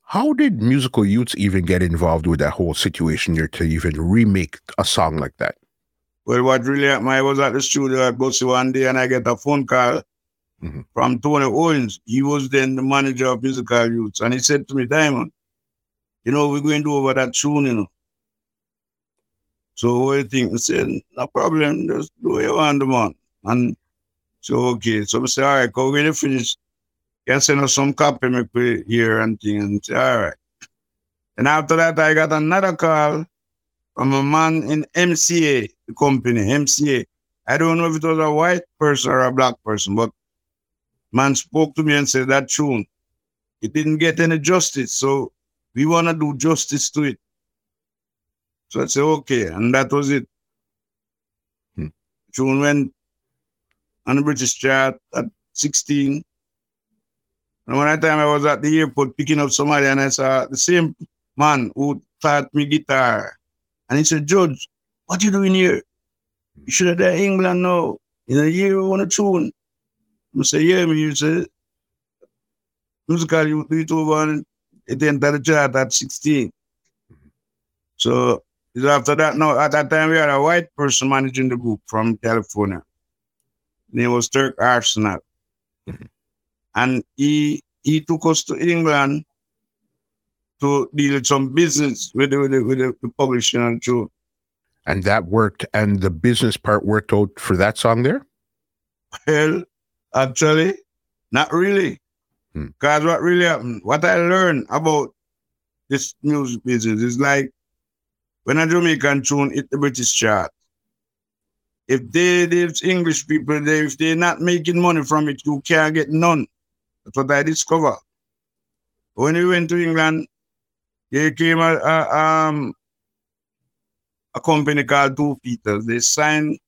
How did musical youths even get involved with that whole situation here to even remake a song like that? Well, what really happened, I was at the studio at Gussie one day and I get a phone call mm-hmm. from Tony Owens. He was then the manager of musical youths. And he said to me, Diamond, you know, we're going to do over that tune, you know. So what do you think? I said, no problem, just do what you want, man. And so, okay. So I said, all right, we're going to finish can send us some copy, we hear and thing. And say, all right. And after that, I got another call from a man in MCA, the company, MCA. I don't know if it was a white person or a black person, but man spoke to me and said that tune, it didn't get any justice. So we want to do justice to it. So I said, okay. And that was it. Hmm. Tune went on the British chart at 16. And one time I was at the airport picking up somebody and I saw the same man who taught me guitar. And he said, Judge, what you doing here? You should have done England now. In a year, we want to tune. I say, yeah, me, you say, musical, you do it over and it entered the chart at 16. So after that, no at that time we had a white person managing the group from California. Name was Turk Arsenal. Mm-hmm and he he took us to England to deal with some business with the, with the, with the publishing and so. And that worked, and the business part worked out for that song there. Well, actually, not really. Because hmm. what really happened, what I learned about this music business is like when a Jamaican tune hit the British chart, if they, if English people, they, if they're not making money from it, you can't get none. That's what I discovered. When we went to England, there came a, a, um, a company called Two Peters. They signed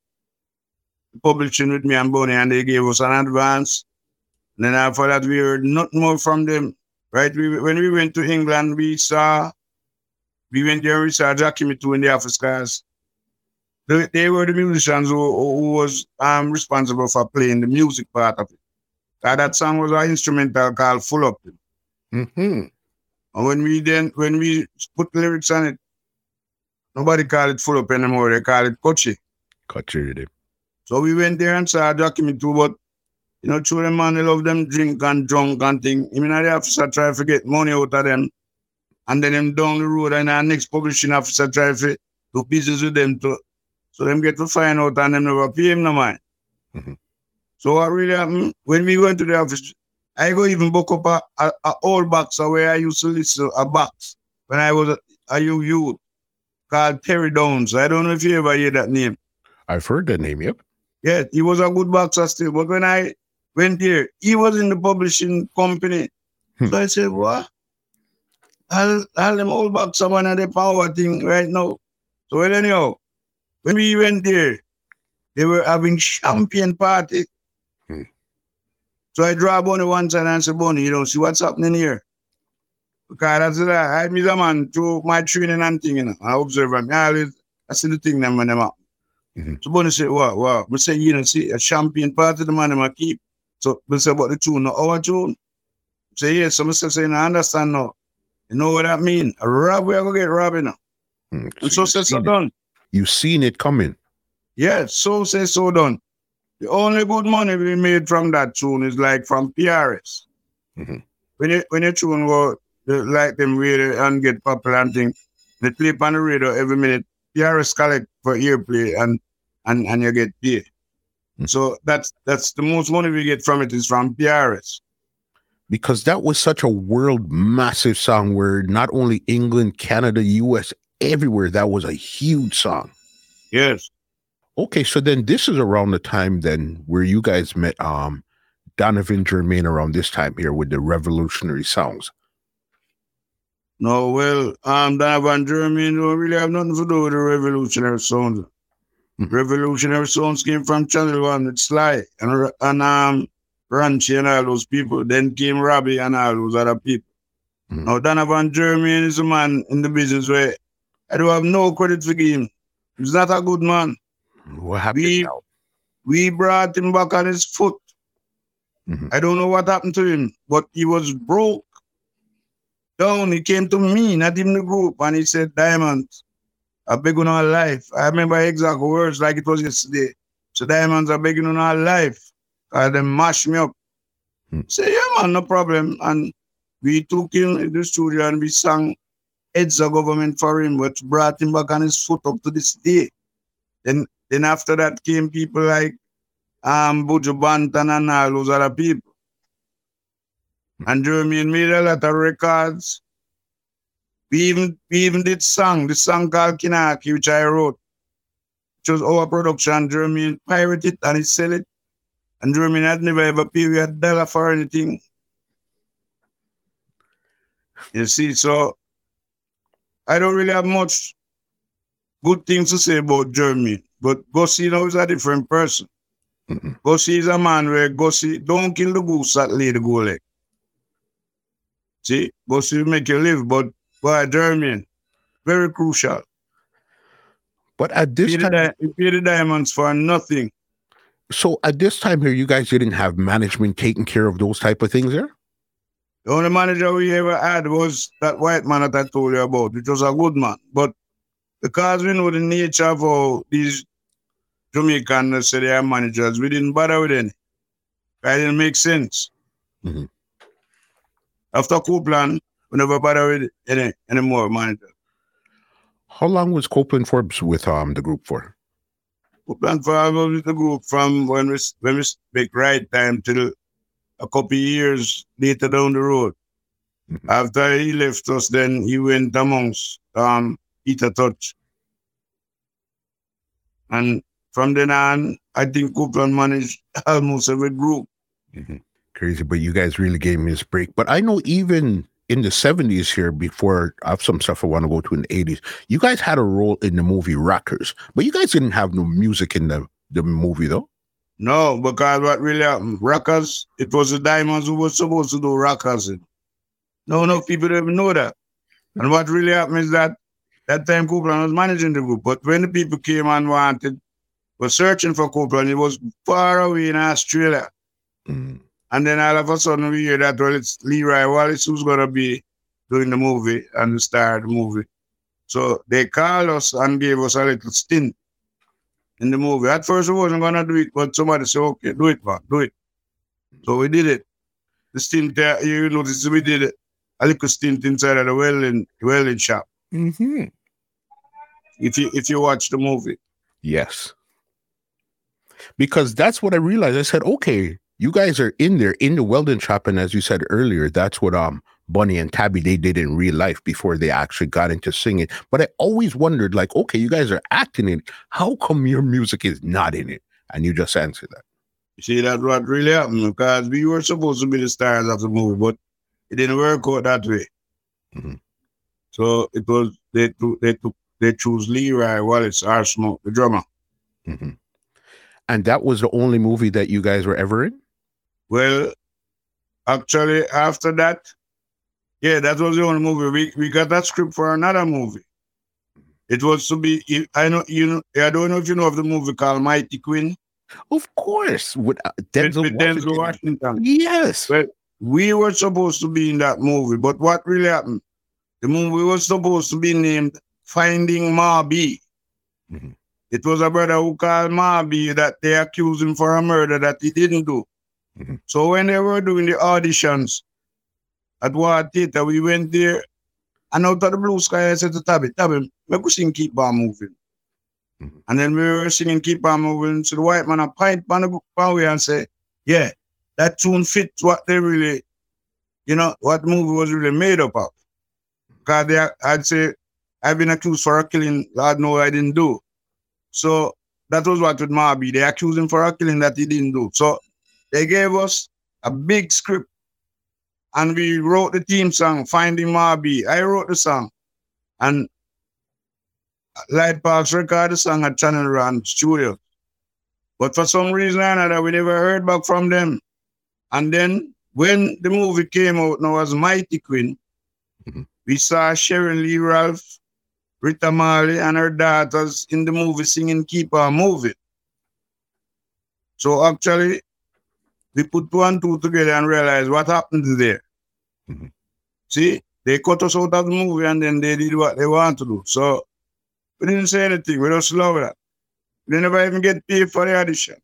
publishing with me and Bonnie, and they gave us an advance. And then after that, we heard nothing more from them. Right? We, when we went to England, we saw, we went there and we saw Jackie Mittoo in the office cars. They, they were the musicians who, who was um, responsible for playing the music part of it. Uh, that song was an instrumental called Full Up. Mm-hmm. And when we then when we put lyrics on it, nobody called it Full Up anymore. They call it Kouchie. Kouchie. So we went there and saw a document too, but you know, children man, they love them drink and drunk and thing. I mean, the officer try to get money out of them. And then them down the road and our next publishing officer try to do business with them too. So them get to find out and them never pay him no mind. Mm-hmm. So what really happened, when we went to the office, I go even book up a, a, a old box where I used to listen a box when I was a, a youth called Terry Downes. I don't know if you ever hear that name. I've heard that name, yep. Yeah, he was a good boxer still. But when I went there, he was in the publishing company. Hmm. So I said, what? I'll, I'll them old boxer one of the power thing right now. So well, anyhow, when we went there, they were having champion party. So I draw Bonnie one side and say, Bonnie, you don't see what's happening here. Because that's I meet a man to my training and thing, you know. I observe and I always I see the thing them when them up. Mm-hmm. So when say, wow, wow, we say, you know, see a champagne party the man them keep. So we say about the tune, no our tune. Say yes, so I say, I understand now. You know what that mean? A rob, we are gonna get robbing now. Mm, so and so say so done. You seen it coming. Yeah, so say so done. The only good money we made from that tune is like from PRS. Mm-hmm. When you when your tune go like them really and get popular and thing, they play on the radio every minute. PRS collect for airplay and and and you get paid. Mm-hmm. So that's that's the most money we get from it is from PRS. Because that was such a world massive song where not only England, Canada, US, everywhere that was a huge song. Yes. Okay, so then this is around the time then where you guys met um Donovan Germain around this time here with the revolutionary songs. No, well, um Donovan Germain don't really have nothing to do with the revolutionary songs. Mm-hmm. Revolutionary songs came from Channel One with Sly and and um Ranchy and all those people. Then came Robbie and all those other people. Mm-hmm. Now Donovan Germain is a man in the business where I don't have no credit for him. He's not a good man. What happened we, now? We brought him back on his foot. Mm-hmm. I don't know what happened to him, but he was broke down. He came to me, not even the group, and he said, Diamond, I beg on our life. I remember exact words like it was yesterday. So Diamonds are begging on our life. Uh, they mash me up. Hmm. Say, yeah, man, no problem. And we took him in the studio and we sang Heads of Government for him, which brought him back on his foot up to this day. Then then after that came people like um Buju Banton and all those other people. And Germain made a lot of records. We even we even did song, the song called Kinaki, which I wrote. Which was our production. Germain pirated it and he sell it. And Germain had never ever paid a dollar for anything. You see, so I don't really have much good things to say about Germain. But Gussie now is a different person. Mm-hmm. Gussie is a man where Gussie don't kill the goose that lay the goal See, Gussie make you live, but boy, Germain, very crucial. But at this time, the, you pay the diamonds for nothing. So at this time here, you guys didn't have management taking care of those type of things there? The only manager we ever had was that white man that I told you about, which was a good man. But because we know the nature of how these Jamaican say they are managers, we didn't bother with any. That didn't make sense. Mm-hmm. After Copeland, we never bother with any any more managers. How long was Copeland Forbes with um the group for? Copeland Forbes was with the group from when we when we make right time till a couple years later down the road. Mm-hmm. After he left us, then he went amongst um Peter Tosh. And from then on, I think Copeland managed [LAUGHS] almost every group. Mm-hmm. Crazy, but you guys really gave me this break. But I know even in the 70s here, before I have some stuff I want to go to in the 80s, you guys had a role in the movie Rockers, but you guys didn't have no music in the, the movie though. No, because what really happened, Rockers, it was the Diamonds who was supposed to do Rockers. No, no, people don't even know that. And what really happened is that that time Copeland was managing the group, but when the people came and wanted was searching for Copeland. He was far away in Australia. Mm. And then all of a sudden we hear that, well, it's Leroy Wallace who's going to be doing the movie and the star of the movie. So they called us and gave us a little stint in the movie. At first we wasn't going to do it, but somebody said, okay, do it, man, do it. So we did it. The stint there, you notice we did it, a little stint inside of the welding, welding shop. Mm-hmm. If you if you watch the movie. Yes because that's what I realized. I said, okay, you guys are in there in the welding shop, and as you said earlier, that's what um Bunny and Tabby they did in real life before they actually got into singing. But I always wondered, like, okay, you guys are acting in. How come your music is not in it? And you just answered that. You see, that's what really happened because we were supposed to be the stars of the movie, but it didn't work out that way. Mm-hmm. So it was they took they took they chose Leroy Wallace, smoke, the drummer. Mm-hmm. And that was the only movie that you guys were ever in? Well, actually, after that, Yeah, that was the only movie. We we got that script for another movie. It was to be. I know you know. I don't know if you know of the movie called Mighty Quinn. Of course, with uh, Denzel, with, with Denzel Washington. Yes. Well, we were supposed to be in that movie, but what really happened? The movie was supposed to be named Finding Maubee. Mm-hmm. It was a brother who called Maubee that they accused him for a murder that he didn't do. Mm-hmm. So when they were doing the auditions at Ward Theatre, we went there and out of the blue sky, I said to Tabby, Tabby, make us sing Keep On Moving. Mm-hmm. And then we were singing Keep On Moving. So the white man a pint on the way and say, yeah, that tune fits what they really, you know, what the movie was really made up of. Because they, I'd say, I've been accused for a killing, Lord know I didn't do. So that was what with Maubee. They accused him for a killing that he didn't do. So they gave us a big script and we wrote the theme song, Finding Maubee. I wrote the song. And Lloyd Parks recorded the song at Channel One Studio. But for some reason or another, we never heard back from them. And then when the movie came out now as Mighty Quinn, mm-hmm. we saw Sheryl Lee Ralph, Rita Marley, and her daughters in the movie singing Keep On Moving. So actually, we put two and two together and realized what happened there. Mm-hmm. See, they cut us out of the movie and then they did what they want to do. So we didn't say anything. We just love that. They never even get paid for the audition.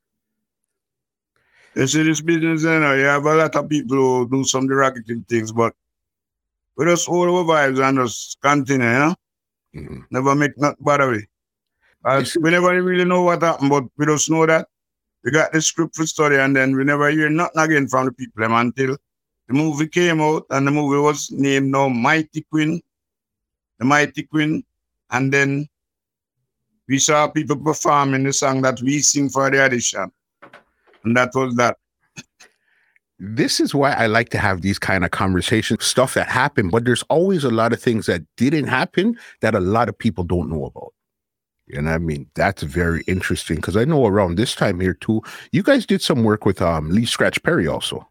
You see this business, you know, you have a lot of people who do some derogatory things, but we just hold our vibes and just continue, you know? Mm-hmm. Never make nothing bad away. we never really know what happened, but we just know that we got the script for study and then we never hear nothing again from the people until the movie came out and the movie was named now Mighty Quinn, the Mighty Quinn, and then we saw people performing the song that we sing for the audition. And that was that. This is why I like to have these kind of conversations, stuff that happened, but there's always a lot of things that didn't happen that a lot of people don't know about. And I mean, that's very interesting because I know around this time here too, you guys did some work with um, Lee Scratch Perry also.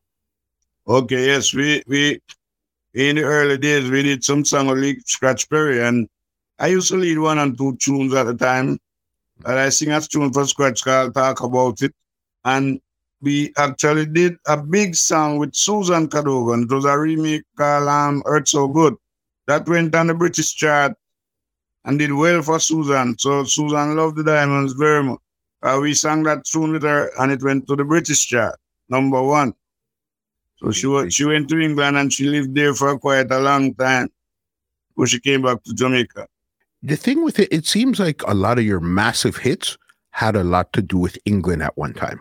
Okay, yes, we we in the early days we did some song with Lee Scratch Perry, and I used to lead one and two tunes at the time. And I sing a tune for Scratch called Talk About It. And we actually did a big song with Susan Cadogan. It was a remake called um, So Good. That went on the British chart and did well for Susan. So Susan loved the Diamonds very much. Uh, we sang that tune with her and it went to the British chart, number one. So she, was, she went to England and she lived there for quite a long time before she came back to Jamaica. The thing with it, it seems like a lot of your massive hits had a lot to do with England at one time.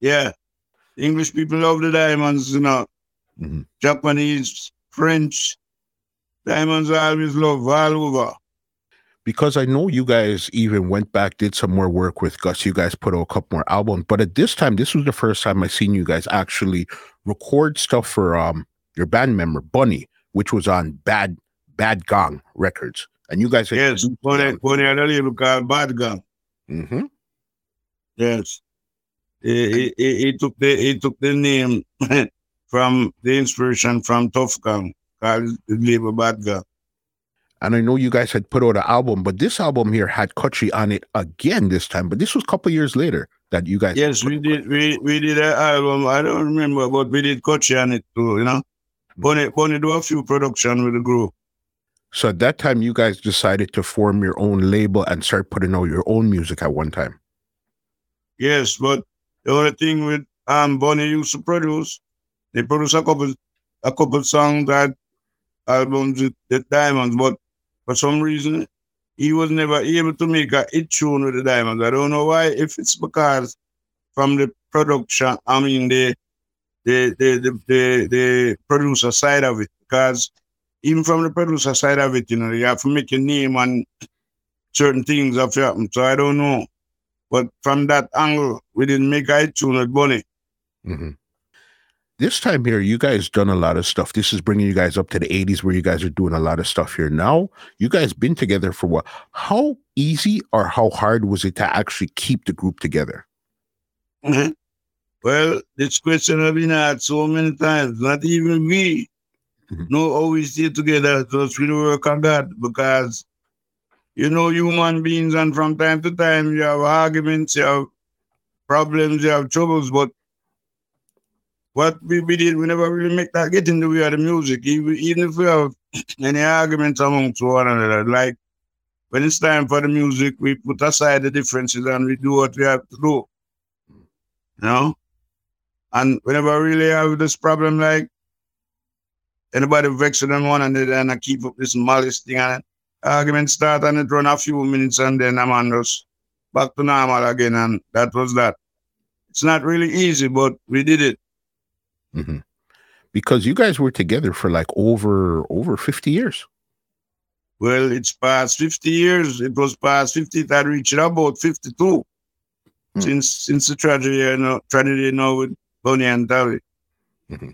Yeah. English people love the diamonds, you know. Mm-hmm. Japanese, French, diamonds I always love all over because I know you guys even went back, did some more work with Gus. You guys put out a couple more albums, but at this time, this was the first time I seen you guys actually record stuff for um your band member Bunny, which was on Bad Bad Gang Records, and you guys yes, Bunny Bunny a called Bad Gang. Mm-hmm. Yes, he, he, he took the he took the name [LAUGHS] from the inspiration from Tuff Gong, called the label Bad Gang. And I know you guys had put out an album, but this album here had Kouchie on it again this time. But this was a couple years later that you guys. Yes, we did. We we did an album. I don't remember, but we did Kouchie on it too. You know, Bunny Bunny do a few production with the group. So at that time, you guys decided to form your own label and start putting out your own music at one time. Yes, but the only thing with um Bonnie used to produce, they produce a couple a couple songs that albums with the Diamonds, but for some reason, he was never able to make a hit tune with the Diamonds. I don't know why. If it's because from the production, I mean the the the the, the, the producer side of it, because even from the producer side of it, you know, you have to make a name and certain things have happened. So I don't know. But from that angle, we didn't make a hit tune with Bunny. Mm-hmm this time here, you guys done a lot of stuff. This is bringing you guys up to the 80s where you guys are doing a lot of stuff here. Now, you guys been together for what? How easy or how hard was it to actually keep the group together? Mm-hmm. Well, this question has been asked so many times, not even me. mm-hmm. know how we stay together. Just we work on that because you know human beings, and from time to time you have arguments, you have problems, you have troubles, but what we, we did, we never really make that get in the way of the music. Even, even if we have [CLEARS THROAT] any arguments amongst one another, like when it's time for the music, we put aside the differences and we do what we have to do. You know? And whenever we really have this problem, like anybody vexing them one and then I keep up this malice thing and argument start and it run a few minutes and then I'm on just back to normal again. And that was that. It's not really easy, but we did it. Mm-hmm. Because you guys were together for like over over 50 years. Well, it's past 50 years. It was past 50. That reached about 52 hmm. since since the tragedy, you know, tragedy you know, with Bonnie and Dolly. Mm-hmm.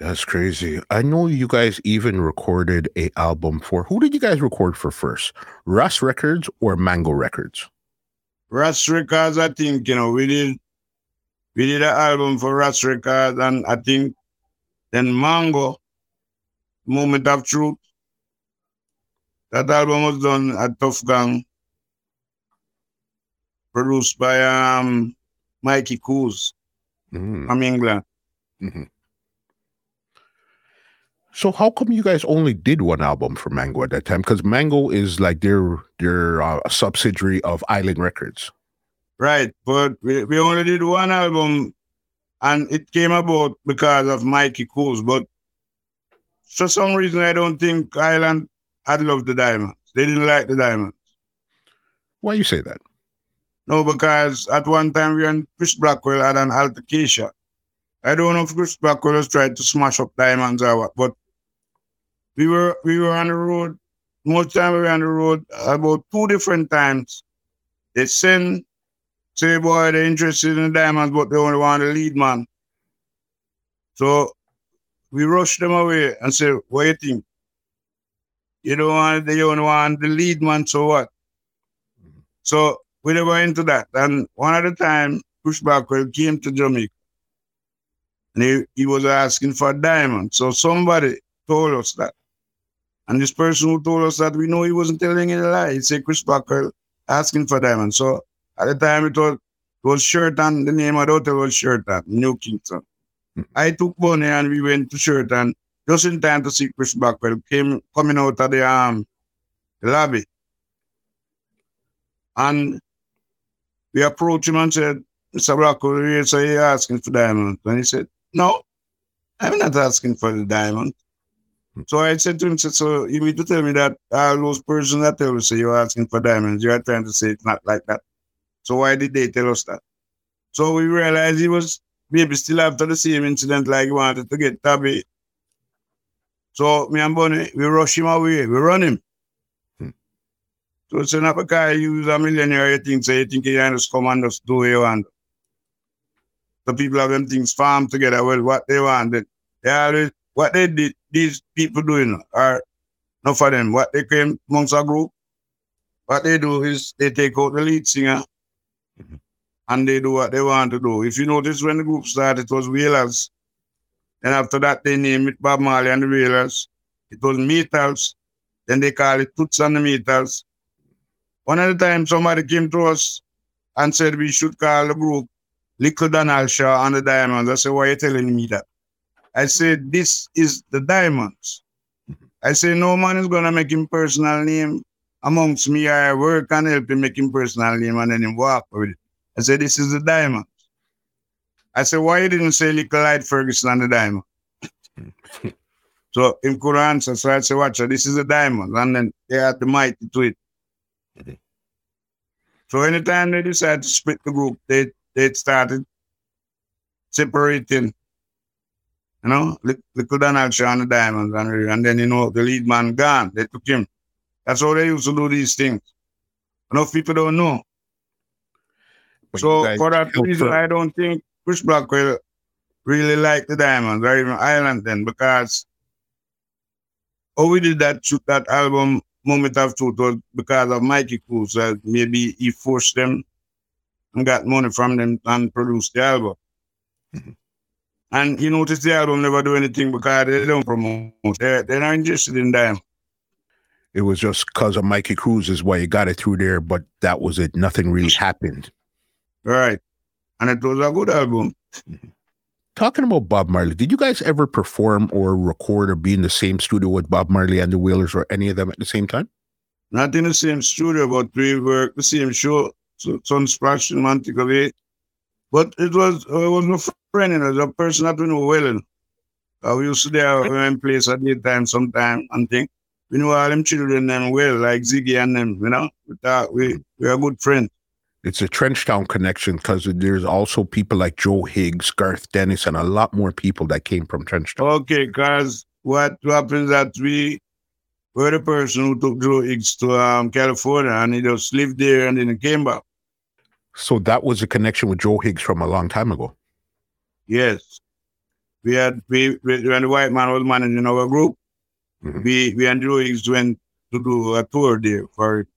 That's crazy. I know you guys even recorded a album for who did you guys record for first? Russ Records or Mango Records? Russ Records, I think, you know, we did we did an album for Russ Records and I think then Mango, Moment of Truth. That album was done at Tuff Gong, produced by um, Mikey Coos mm. from England. Mm-hmm. So how come you guys only did one album for Mango at that time? Because Mango is like their their uh, subsidiary of Island Records. Right, but we, we only did one album, and it came about because of Mikey Coos. But for some reason, I don't think Island had loved the diamonds. They didn't like the diamonds. Why you say that? No, because at one time we and Chris Blackwell had an altercation. I don't know if Chris Blackwell was trying to smash up diamonds or what, but we were we were on the road. Most time we were on the road about two different times. They send say boy they're interested in the diamonds, but they only want the lead man. So we rushed them away and said, What you think? You don't want the don't want the lead man, so what? So we never into that. And one at a time, Pushback came to Jamaica. And he, he was asking for a diamond. So somebody told us that. And this person who told us that we know he wasn't telling any lie. He said Chris Blackwell asking for diamond. So at the time it was, it was Sheraton, the name of the hotel was Sheraton, New Kingston. Mm-hmm. I took money and we went to Sheraton just in time to see Chris Blackwell came coming out of the um the lobby. And we approached him and said, Mr. Blackwell, so you asking for diamonds. And he said, No, I'm not asking for the diamond. So I said to him, so you mean to tell me that all those persons that tell you say you're asking for diamonds, you're trying to say it's not like that. So why did they tell us that? So we realized he was maybe still after the same incident like he wanted to get Tabby so me and Bunny, we rush him away. We run him. Hmm. So it's not because you use a millionaire, you think, so you think you can just come and just do what you want. The people have them things farmed together. Well, what they want, they always, what they did, these people doing are not for them. What they came amongst a group, what they do is they take out the lead singer. Mm-hmm. and they do what they want to do. If you notice when the group started, it was Wailers. and after that, they named it Bob Marley and the Wailers. It was Maytals. Then they called it Toots and the. One of the time, somebody came to us and said we should call the group Little Donald Shaw and the Diamonds. I said, why are you telling me that? I said, this is the Diamonds. I said, no man is going to make him personal name amongst me. I work and help him make him personal name and then him walk with it. I said, this is the Diamond. I said, why you didn't say Little Lloyd Ferguson and the diamond? [LAUGHS] so him could answer. So I said, watch this is a diamond. And then they had the might to it. Mm-hmm. So anytime they decide to split the group, they they started separating. You know, little Donald and the diamonds, and, and then you know the lead man gone. They took him. That's how they used to do these things. Enough people don't know. But so for that reason, I don't think Chris Blackwell really liked the Diamonds or even Island then because oh we did that shoot that album Moment of Truth was because of Mikey Coos. Uh, maybe he forced them and got money from them and produced the album. Mm-hmm. And you notice the album never do anything because they don't promote. They're, they're not interested in them. It was just because of Mikey Cruz is why you got it through there, but that was it. Nothing really happened. Right. And it was a good album. Talking about Bob Marley, did you guys ever perform or record or be in the same studio with Bob Marley and the Wailers or any of them at the same time? Not in the same studio, but we worked the same show, so, Sunsplash in Montego Bay. But it was uh, it was my friend, it was a person that we know well. Uh, we used to there in place at the time sometime and think we know all them children them well, like Ziggy and them, you know. We thought we we are good friends. It's a Trenchtown connection because there's also people like Joe Higgs, Garth Dennis, and a lot more people that came from Trenchtown. Okay, because what happens that we were the person who took Joe Higgs to um, California and he just lived there and then he came back. So that was a connection with Joe Higgs from a long time ago. Yes. We had we, we when the white man was managing our group, mm-hmm. we we and Joe Higgs went to do a tour there for it.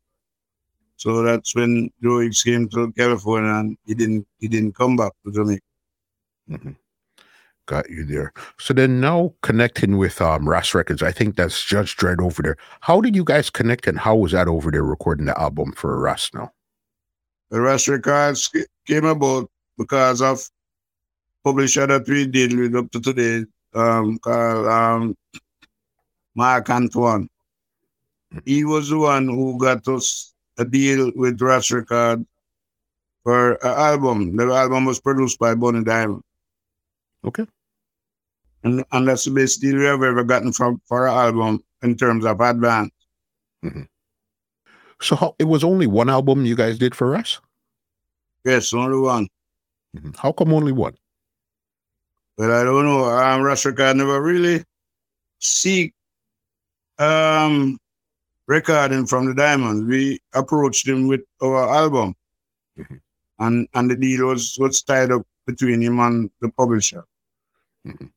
So that's when Joe Higgs came to California and he didn't he didn't come back to Jamaica. Mm-hmm. Got you there. So then now connecting with um Ras Records, I think that's Judge Dread over there. How did you guys connect and how was that over there recording the album for Ras now? The Ras Records came about because of publisher that we did with up to today, um, called um, Mark Antoine. He was the one who got us a deal with Ras Record for an album. The album was produced by Bonnie Diamond. Okay. And, and that's the best deal we have ever gotten from for an album in terms of advance. Mm-hmm. So how, it was only one album you guys did for us? Yes, only one. Mm-hmm. How come only one? Well, I don't know. Um, Ras Record never really seek um, recording from the Diamonds. We approached him with our album, mm-hmm. and and the deal was was tied up between him and the publisher. Mm-hmm.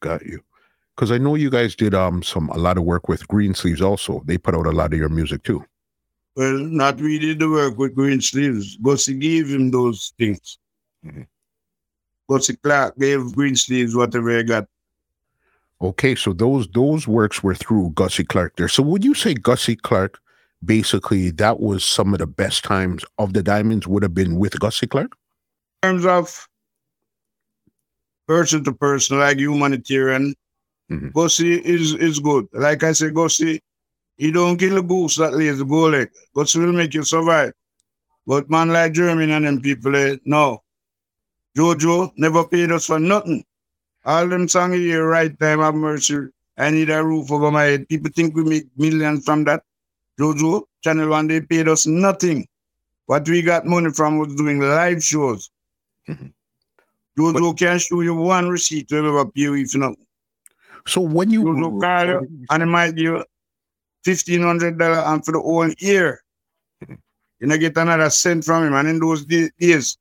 Got you. Because I know you guys did um some a lot of work with Greensleeves also. They put out a lot of your music too. Well, not we did the work with Greensleeves. Gussie gave him those things. Mm-hmm. Gussie Clarke gave Greensleeves whatever he got. Okay, so those those works were through Gussie Clarke there. So would you say Gussie Clarke basically that was some of the best times of the diamonds would have been with Gussie Clarke? In terms of person to person, like humanitarian. Mm-hmm. Gussie is is good. Like I say, Gussie, he don't kill the goose that lays the goal leg. Gussie will make you survive. But man like Jeremy and them people, eh, no. Jojo never paid us for nothing. All them songs you right time of mercy. I need a roof over my head. People think we make millions from that. Jojo, Channel One, they paid us nothing. What we got money from was doing live shows. Mm-hmm. Jojo but, can show you one receipt to ever appear if not. So when you Jojo call you, and it might give fifteen hundred dollar and for the whole year. Mm-hmm. You know, get another cent from him. And in those days,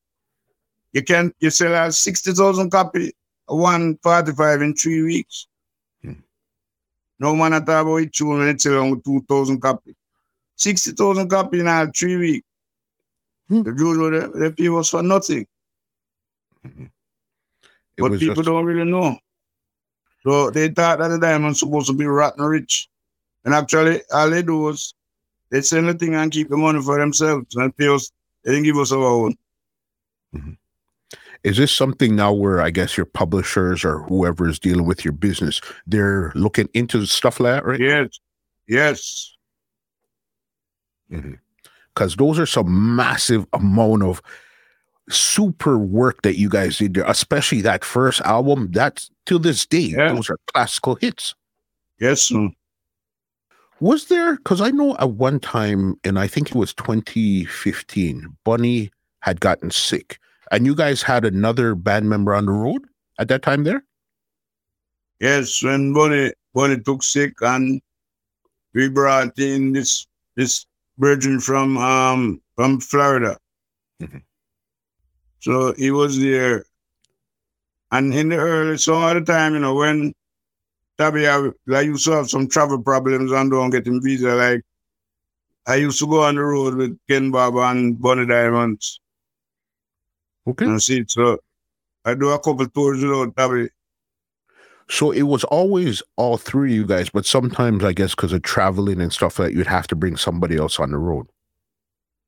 you can you sell out sixty thousand copies 145 in three weeks. Hmm. No man at all about two minutes along 2,000 copies. 60,000 copies in all three weeks. Hmm. The usual, the, the people was for nothing. Hmm. But people just... don't really know. So they thought that the diamond's supposed to be rotten rich. And actually, all they do is they sell the thing and keep the money for themselves and the us. They didn't give us our own. Mm-hmm. Is this something now where I guess your publishers or whoever is dealing with your business, they're looking into stuff like that, right? Yes. Yes. Because mm-hmm. those are some massive amount of super work that you guys did there, especially that first album. That's till this day, yeah. those are classical hits. Yes. Was there, because I know at one time, and I think it was 2015, Bunny had gotten sick, and you guys had another band member on the road at that time there? Yes, when Bonnie Bunny took sick, and we brought in this this virgin from um from Florida. Mm-hmm. So he was there. And in the early, so all the time, you know, when Tabby, I, I used to have some travel problems and don't get him visa, like I used to go on the road with Ken Bob and Bonnie Diamonds. Okay. And see, so I do a couple tours without Tabby. So it was always all three of you guys, but sometimes I guess because of traveling and stuff like that, you'd have to bring somebody else on the road.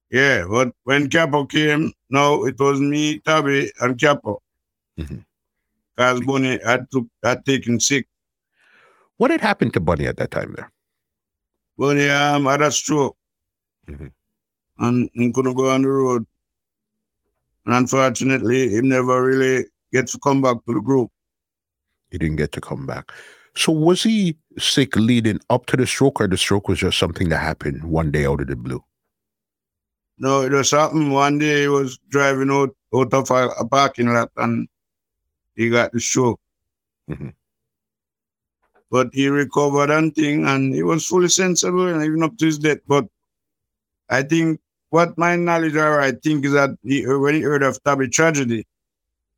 Yeah, but when Capo came, no, it was me, Tabby, and Capo. Mhm. Because Bunny had, to, had taken sick. What had happened to Bunny at that time there? Bunny um, had a stroke. Mhm. And he couldn't go on the road. And unfortunately, he never really gets to come back to the group. He didn't get to come back. So was he sick leading up to the stroke, or the stroke was just something that happened one day out of the blue? No, it was happened one day he was driving out, out of a, a parking lot and he got the stroke. Mhm. But he recovered and thing and he was fully sensible and even up to his death. But I think what my knowledge are, I think is that he, when he heard of Tabby tragedy,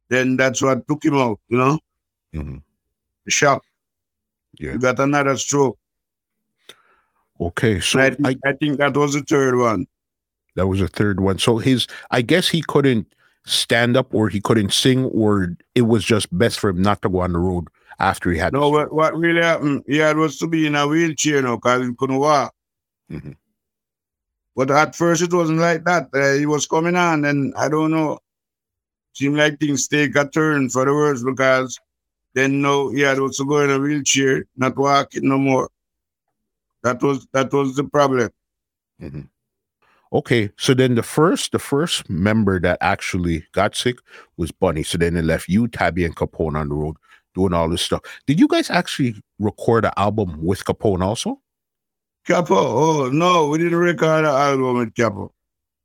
then that's what took him out, you know, Mhm. the shock. Yeah. He got another stroke. Okay, so I, I, think, I think that was the third one. that was a third one. So his, I guess he couldn't stand up, or he couldn't sing, or it was just best for him not to go on the road after he had. No, what, what really happened, he had was to be in a wheelchair now because he couldn't walk. Mhm. But at first it wasn't like that. Uh, he was coming on and I don't know. Seemed like things take a turn for the worse because then no, he had also go in a wheelchair, not walking no more. That was that was the problem. Mhm. Okay, so then the first the first member that actually got sick was Bunny. So then it left you, Tabby, and Capone on the road doing all this stuff. Did you guys actually record an album with Capone also? Capo, oh no, we didn't record an album with Capo.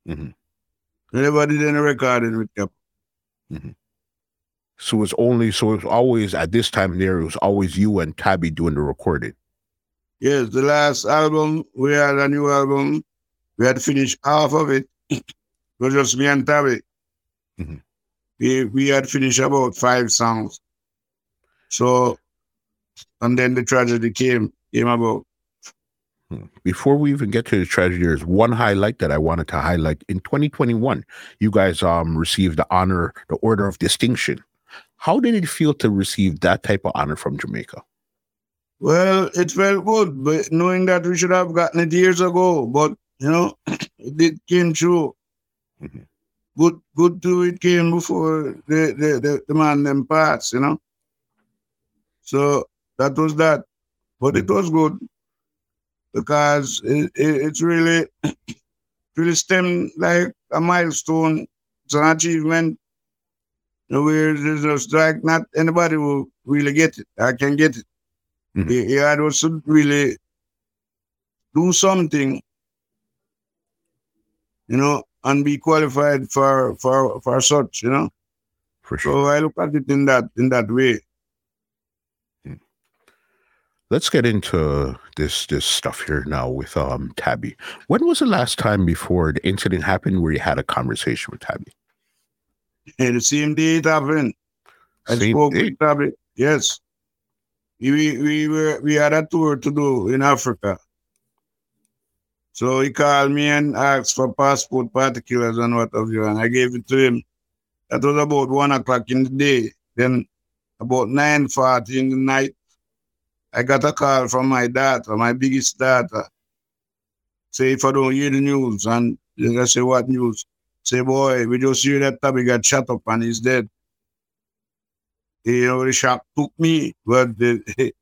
Mhm. We never did any recording with Capo. So it's only so it's always at this time there it was always you and Tabby doing the recording. Yes, the last album, we had a new album. We had finished half of it. [COUGHS] it was just me and Tabby. Mhm. We, we had finished about five songs. So, and then the tragedy came, came about. Before we even get to the tragedy, there's one highlight that I wanted to highlight. In 2021, you guys um received the honor, the Order of Distinction. How did it feel to receive that type of honor from Jamaica? Well, it felt good, but knowing that we should have gotten it years ago, but you know, [CLEARS THROAT] it did came true. Mhm. Good, good to it came before the the, the, the man them passed, you know. So that was that, but it was good because it, it, it's really really stemmed like a milestone. It's an achievement. Where there's just like not anybody will really get it. I can get it. Mhm. He, he had also really do something, you know, and be qualified for for for such, you know. For sure. So I look at it in that in that way. Let's get into this this stuff here now with um Tabby. When was the last time before the incident happened where you had a conversation with Tabby? And the same day it happened. I Same spoke day? with Tabby. Yes. We we were we had a tour to do in Africa. So he called me and asked for passport particulars and what have you, and I gave it to him. That was about one o'clock in the day. Then about nine forty in the night, I got a call from my daughter, my biggest daughter. Say if I don't hear the news, and I say what news? Say boy, we just hear that Tabby got shot up and he's dead. You know, the shock took me, but the, [LAUGHS]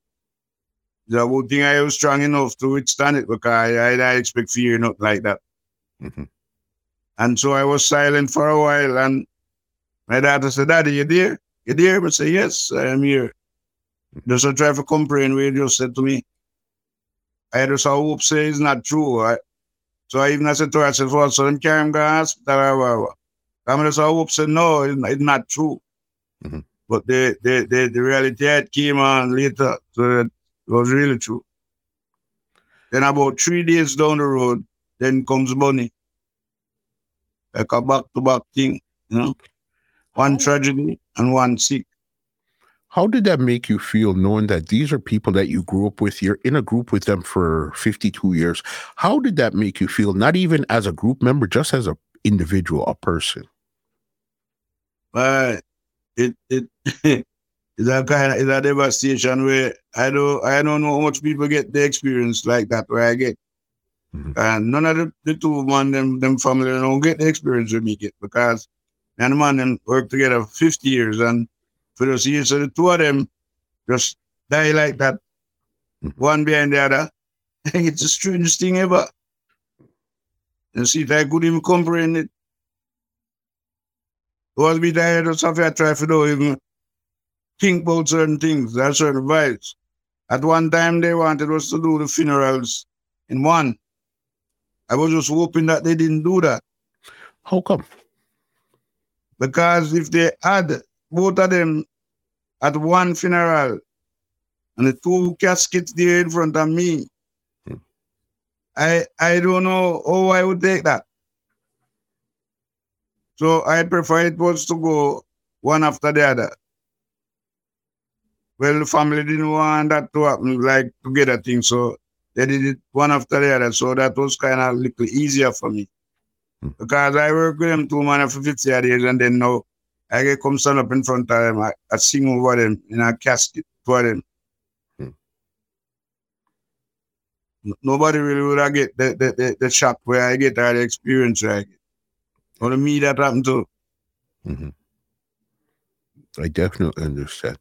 the good thing I was strong enough to withstand it because I, I, I expect fear not like that. Mhm. And so I was silent for a while and my daughter said, Daddy, you there? You there? I said, Yes, I am here. Just a comprehend what you just said to me. I just hope say it's not true. I, so I even said to her, I said, well, so them carry him to hospital. or whatever." I'm just hope say no, it's, it's not true. Mhm. But the, the, the, the reality had came on later, so it was really true. Then about three days down the road, then comes Bunny. Like a back to back thing, you know. One tragedy and one sick. How did that make you feel knowing that these are people that you grew up with? You're in a group with them for 52 years. How did that make you feel? Not even as a group member, just as an individual, a person. But it it [LAUGHS] is a kind of is a devastation where I don't I don't know how much people get the experience like that where I get. Mm-hmm. And none of the, the two man them them family don't get the experience with me get because and the man them work together 50 years and for those years so the two of them just die like that. Mm-hmm. One behind the other. [LAUGHS] it's the strangest thing ever. And see if I could even comprehend it. Was be tired of stuff I try to do even think about certain things, are certain vibes. At one time they wanted us to do the funerals in one. I was just hoping that they didn't do that. How come? Because if they had both of them at one funeral and the two caskets there in front of me, hmm. I I don't know how I would take that. So I prefer it was to go one after the other. Well, the family didn't want that to happen, like together thing, so they did it one after the other. So that was kind of a little easier for me. Hmm. Because I work with them two man for 50 years and then now I get come stand up in front of them, I, I sing over them in a casket for them. Hmm. Nobody really would have get the, the, the, the shot where I get that experience where I get. Only me that happened to. Mm-hmm. I definitely understand.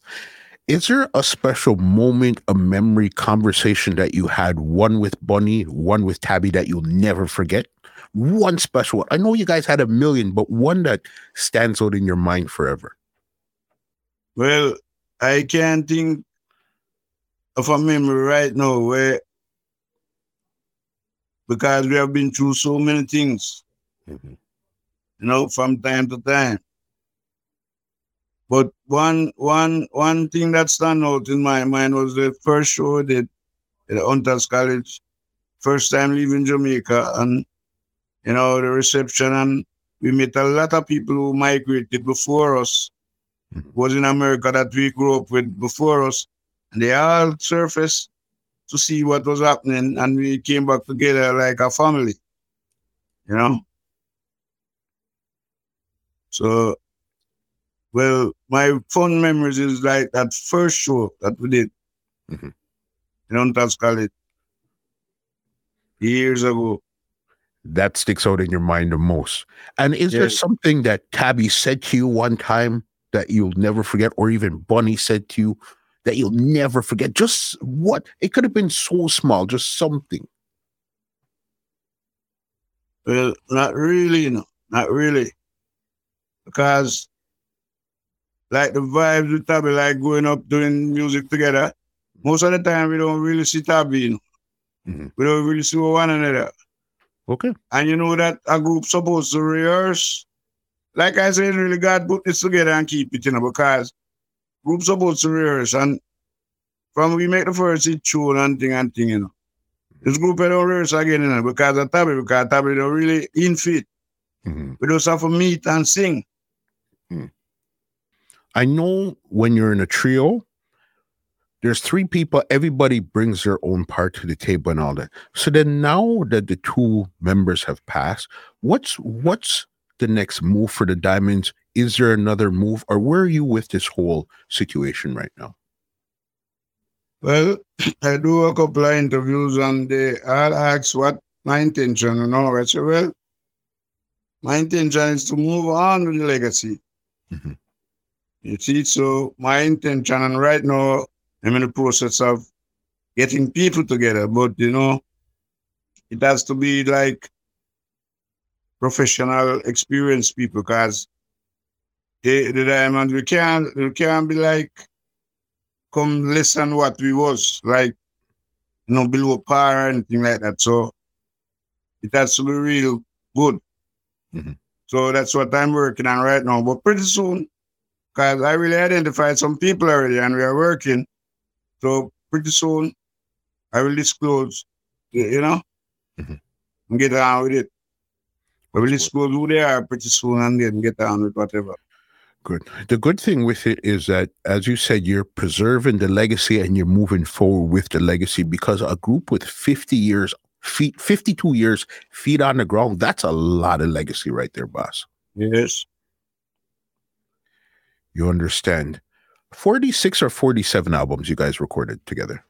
Is there a special moment, a memory, conversation that you had, one with Bunny, one with Tabby, that you'll never forget? One special one. I know you guys had a million, but one that stands out in your mind forever. Well, I can't think of a memory right now where, because we have been through so many things, mm-hmm. you know, from time to time. But one one one thing that stand out in my mind was the first show did at Hunters College, first time leaving Jamaica, and you know the reception, and we met a lot of people who migrated before us, mm-hmm. was in America that we grew up with before us, and they all surfaced to see what was happening, and we came back together like a family, you know. So well, my fond memories is like that first show that we did mm-hmm. in Hunters College years ago. That sticks out in your mind the most. And is yes. there something that Tabby said to you one time that you'll never forget, or even Bunny said to you that you'll never forget? Just what? It could have been so small, just something. Well, not really, you know, not really. Because like the vibes with Tabby, like going up doing music together. Most of the time, we don't really see Tabby. You know? mm-hmm. We don't really see one another. Okay. And you know that a group supposed to rehearse. Like I said, really, God put this together and keep it, you know, because group supposed to rehearse. And from we make the first hit tune and thing and thing, you know. This group don't rehearse again, you know, because of Tabby, because Tabby don't really in fit. Mm-hmm. We just have to meet and sing. Mm. I know when you're in a trio, there's three people, everybody brings their own part to the table and all that. So then now that the two members have passed, what's what's the next move for the diamonds? Is there another move or where are you with this whole situation right now? Well, [CLEARS THROAT] I do a couple of interviews and they all ask what my intention, you know. I say, well, my intention is to move on with the legacy. Mm-hmm. You see, so my intention, and right now I'm in the process of getting people together, but you know, it has to be like professional, experienced people, because the, the diamond we can't we can't be like come listen what we was like, you know, below par or anything like that. So it has to be real good. Mm-hmm. So that's what I'm working on right now. But pretty soon because I really identified some people already and we are working. So pretty soon I will disclose, you know, mm-hmm. get on with it. I will disclose who they are pretty soon and then get on with whatever. Good. The good thing with it is that, as you said, you're preserving the legacy and you're moving forward with the legacy because a group with 50 years, feet, 52 years, feet on the ground, that's a lot of legacy right there, boss. Yes. You understand. 46 or 47 albums you guys recorded together?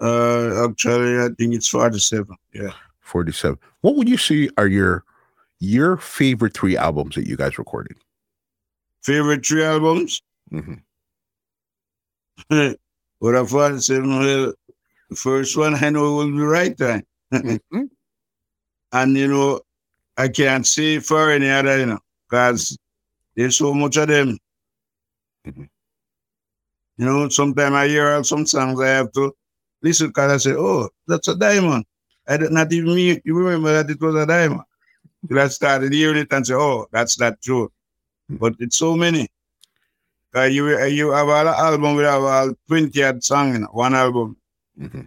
Uh, actually, I think it's 47. Yeah. 47. What would you say are your your favorite three albums that you guys recorded? Favorite three albums? Mm-hmm. [LAUGHS] what I found the first one I know will be right time. mm-hmm. [LAUGHS] And you know, I can't say for any other, you know, because there's so much of them. Mm-hmm. You know, sometimes I hear some songs I have to listen because I say, oh, that's a diamond. I did not even me you remember that it was a diamond. Till I started hearing it and say, oh, that's not true. But it's so many. Uh, you you have an album with about 20 odd songs in one album. Mm-hmm.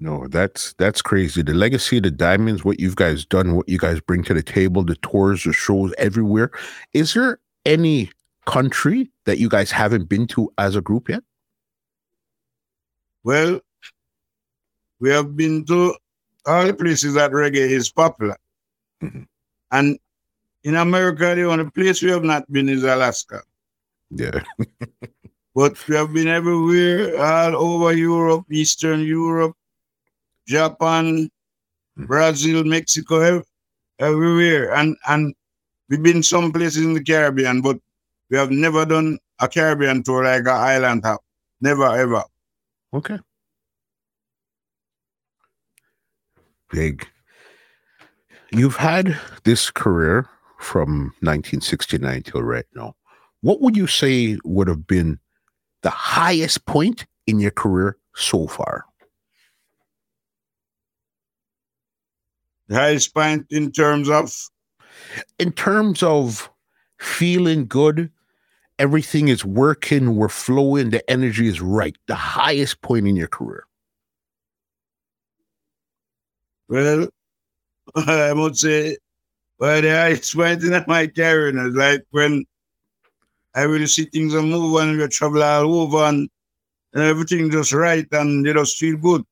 No, that's that's crazy. The legacy the diamonds, what you guys done, what you guys bring to the table, the tours, the shows everywhere. Is there any country that you guys haven't been to as a group yet? Well, we have been to all the places that reggae is popular. Mm-hmm. And in America, the only place we have not been is Alaska. Yeah. [LAUGHS] but we have been everywhere, all over Europe, Eastern Europe, Japan, Mm. Brazil, Mexico, everywhere. And and we've been some places in the Caribbean, but we have never done a Caribbean tour like an island have. Never ever. Okay. Big. You've had this career from 1969 till right now. What would you say would have been the highest point in your career so far? The highest point in terms of In terms of feeling good, everything is working, we're flowing, the energy is right. The highest point in your career. well, [LAUGHS] I would say well the highest point in [LAUGHS] my career is like when I really see things are move and we travel all over and, and everything just right and you just feel good.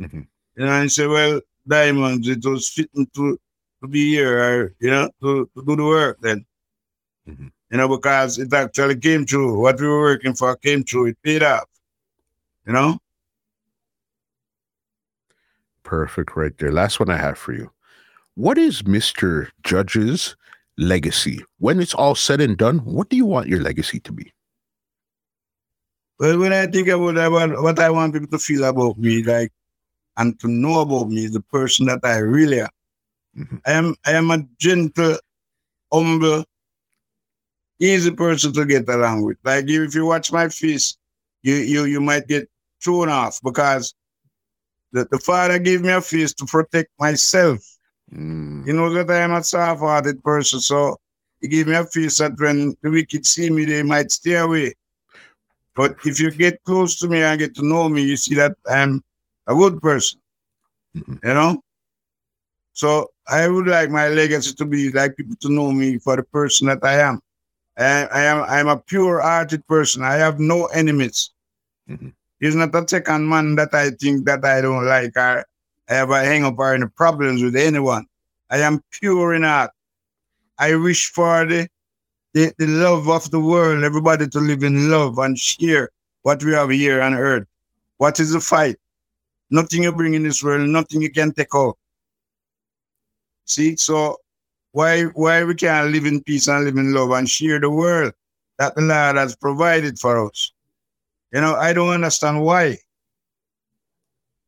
Mhm. You know, and say, well, diamonds, it was fitting to, to be here, or, you know, to, to do the work then. Mhm. You know, because it actually came true. What we were working for came true. It paid off. You know? Perfect, right there. Last one I have for you. What is Mr. Judge's legacy? When it's all said and done, what do you want your legacy to be? Well, when I think about that, what, what I want people to feel about me, like, and to know about me, the person that I really am. Mhm. I am, I am a gentle, humble, easy person to get along with. Like, if you watch my face, you, you, you might get thrown off because the, the Father gave me a face to protect myself. Mm, You know that I am a soft-hearted person, so he gave me a face that when the wicked see me, they might stay away. But if you get close to me and get to know me, you see that I'm a good person. Mhm. You know? So I would like my legacy to be like people to know me for the person that I am. I, I am I'm a pure hearted person. I have no enemies. Mhm. He's not a second man that I think that I don't like or I have a hang up or any problems with anyone. I am pure in heart. I wish for the, the the love of the world, everybody to live in love and share what we have here on earth. What is the fight? Nothing you bring in this world, nothing you can take out. See, so why why we can't live in peace and live in love and share the world that the Lord has provided for us? You know, I don't understand why.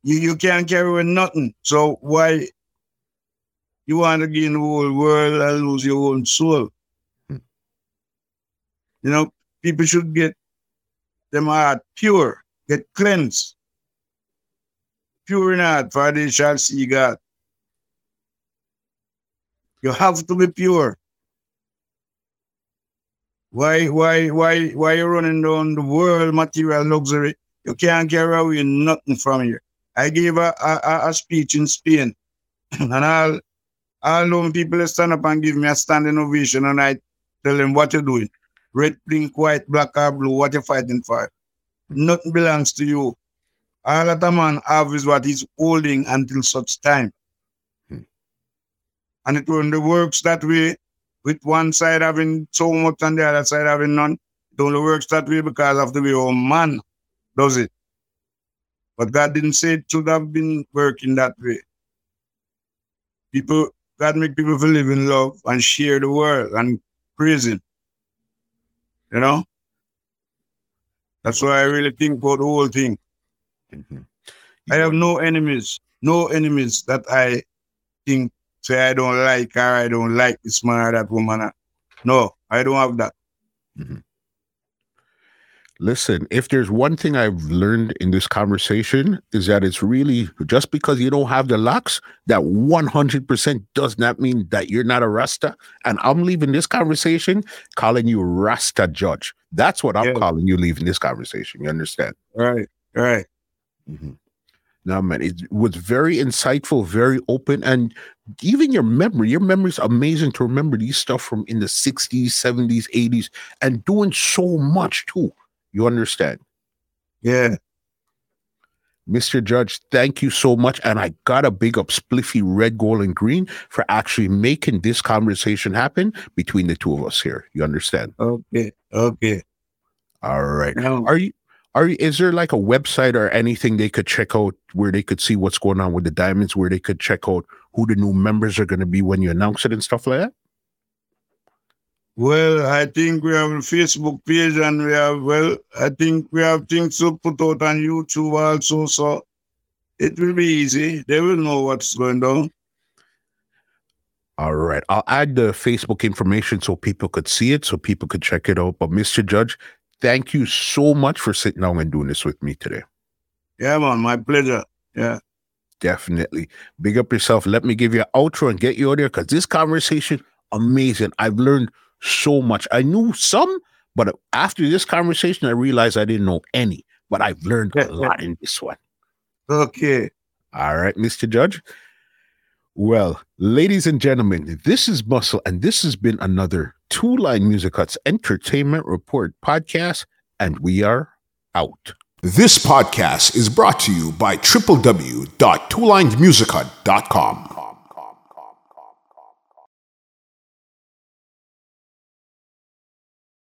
You you can't carry with nothing. So why you want to gain the whole world and lose your own soul? Hmm. You know, people should get them heart pure, get cleansed. Pure in heart, for they shall see God. You have to be pure. Why, why, why, why you running down the world material luxury? You can't get away nothing from here. I gave a, a, a speech in Spain, [CLEARS THROAT] and all, all those people stand up and give me a standing ovation, and I tell them what you're doing. Red, pink, white, black, or blue, what you're fighting for. Nothing belongs to you. All that a man have is what he's holding until such time. And it the works that way, with one side having so much and the other side having none. It only works that way because of the way our man does it. But God didn't say it should have been working that way. People, God make people to live in love and share the world and praise Him. You know? That's why I really think about the whole thing. Mm-hmm. I have no enemies, no enemies that I think say I don't like her, I don't like this man or that woman. No, I don't have that. Mm-hmm. Listen, if there's one thing I've learned in this conversation is that it's really just because you don't have the locks, that 100% does not mean that you're not a Rasta. And I'm leaving this conversation calling you Rasta Judge. That's what I'm yeah. calling you leaving this conversation. You understand? Right, right. Mm-hmm. Now, man, it was very insightful, very open, and even your memory, your memory is amazing to remember these stuff from in the 60s, 70s, 80s, and doing so much too. You understand? Yeah. Mr. Judge, thank you so much. And I got a big up Spliffy Red, Gold, and Green for actually making this conversation happen between the two of us here. You understand? Okay. Okay. All right. Now, are you are is there like a website or anything they could check out where they could see what's going on with the diamonds, where they could check out who the new members are going to be when you announce it and stuff like that? Well, I think we have a Facebook page and we have, well, I think we have things to put out on YouTube also. So it will be easy. They will know what's going on. All right. I'll add the Facebook information so people could see it, so people could check it out. But Mr. Judge, thank you so much for sitting down and doing this with me today. Yeah, man. My pleasure. Yeah. Definitely. Big up yourself. Let me give you an outro and get you out there because this conversation, amazing. I've learned so much. I knew some, but after this conversation, I realized I didn't know any. But I've learned a lot in this one. Okay. All right, Mr. Judge. Well, ladies and gentlemen, this is Muscle, and this has been another Two Line Music Huts Entertainment Report podcast, and we are out. This podcast is brought to you by www.twolinesmusichut.com.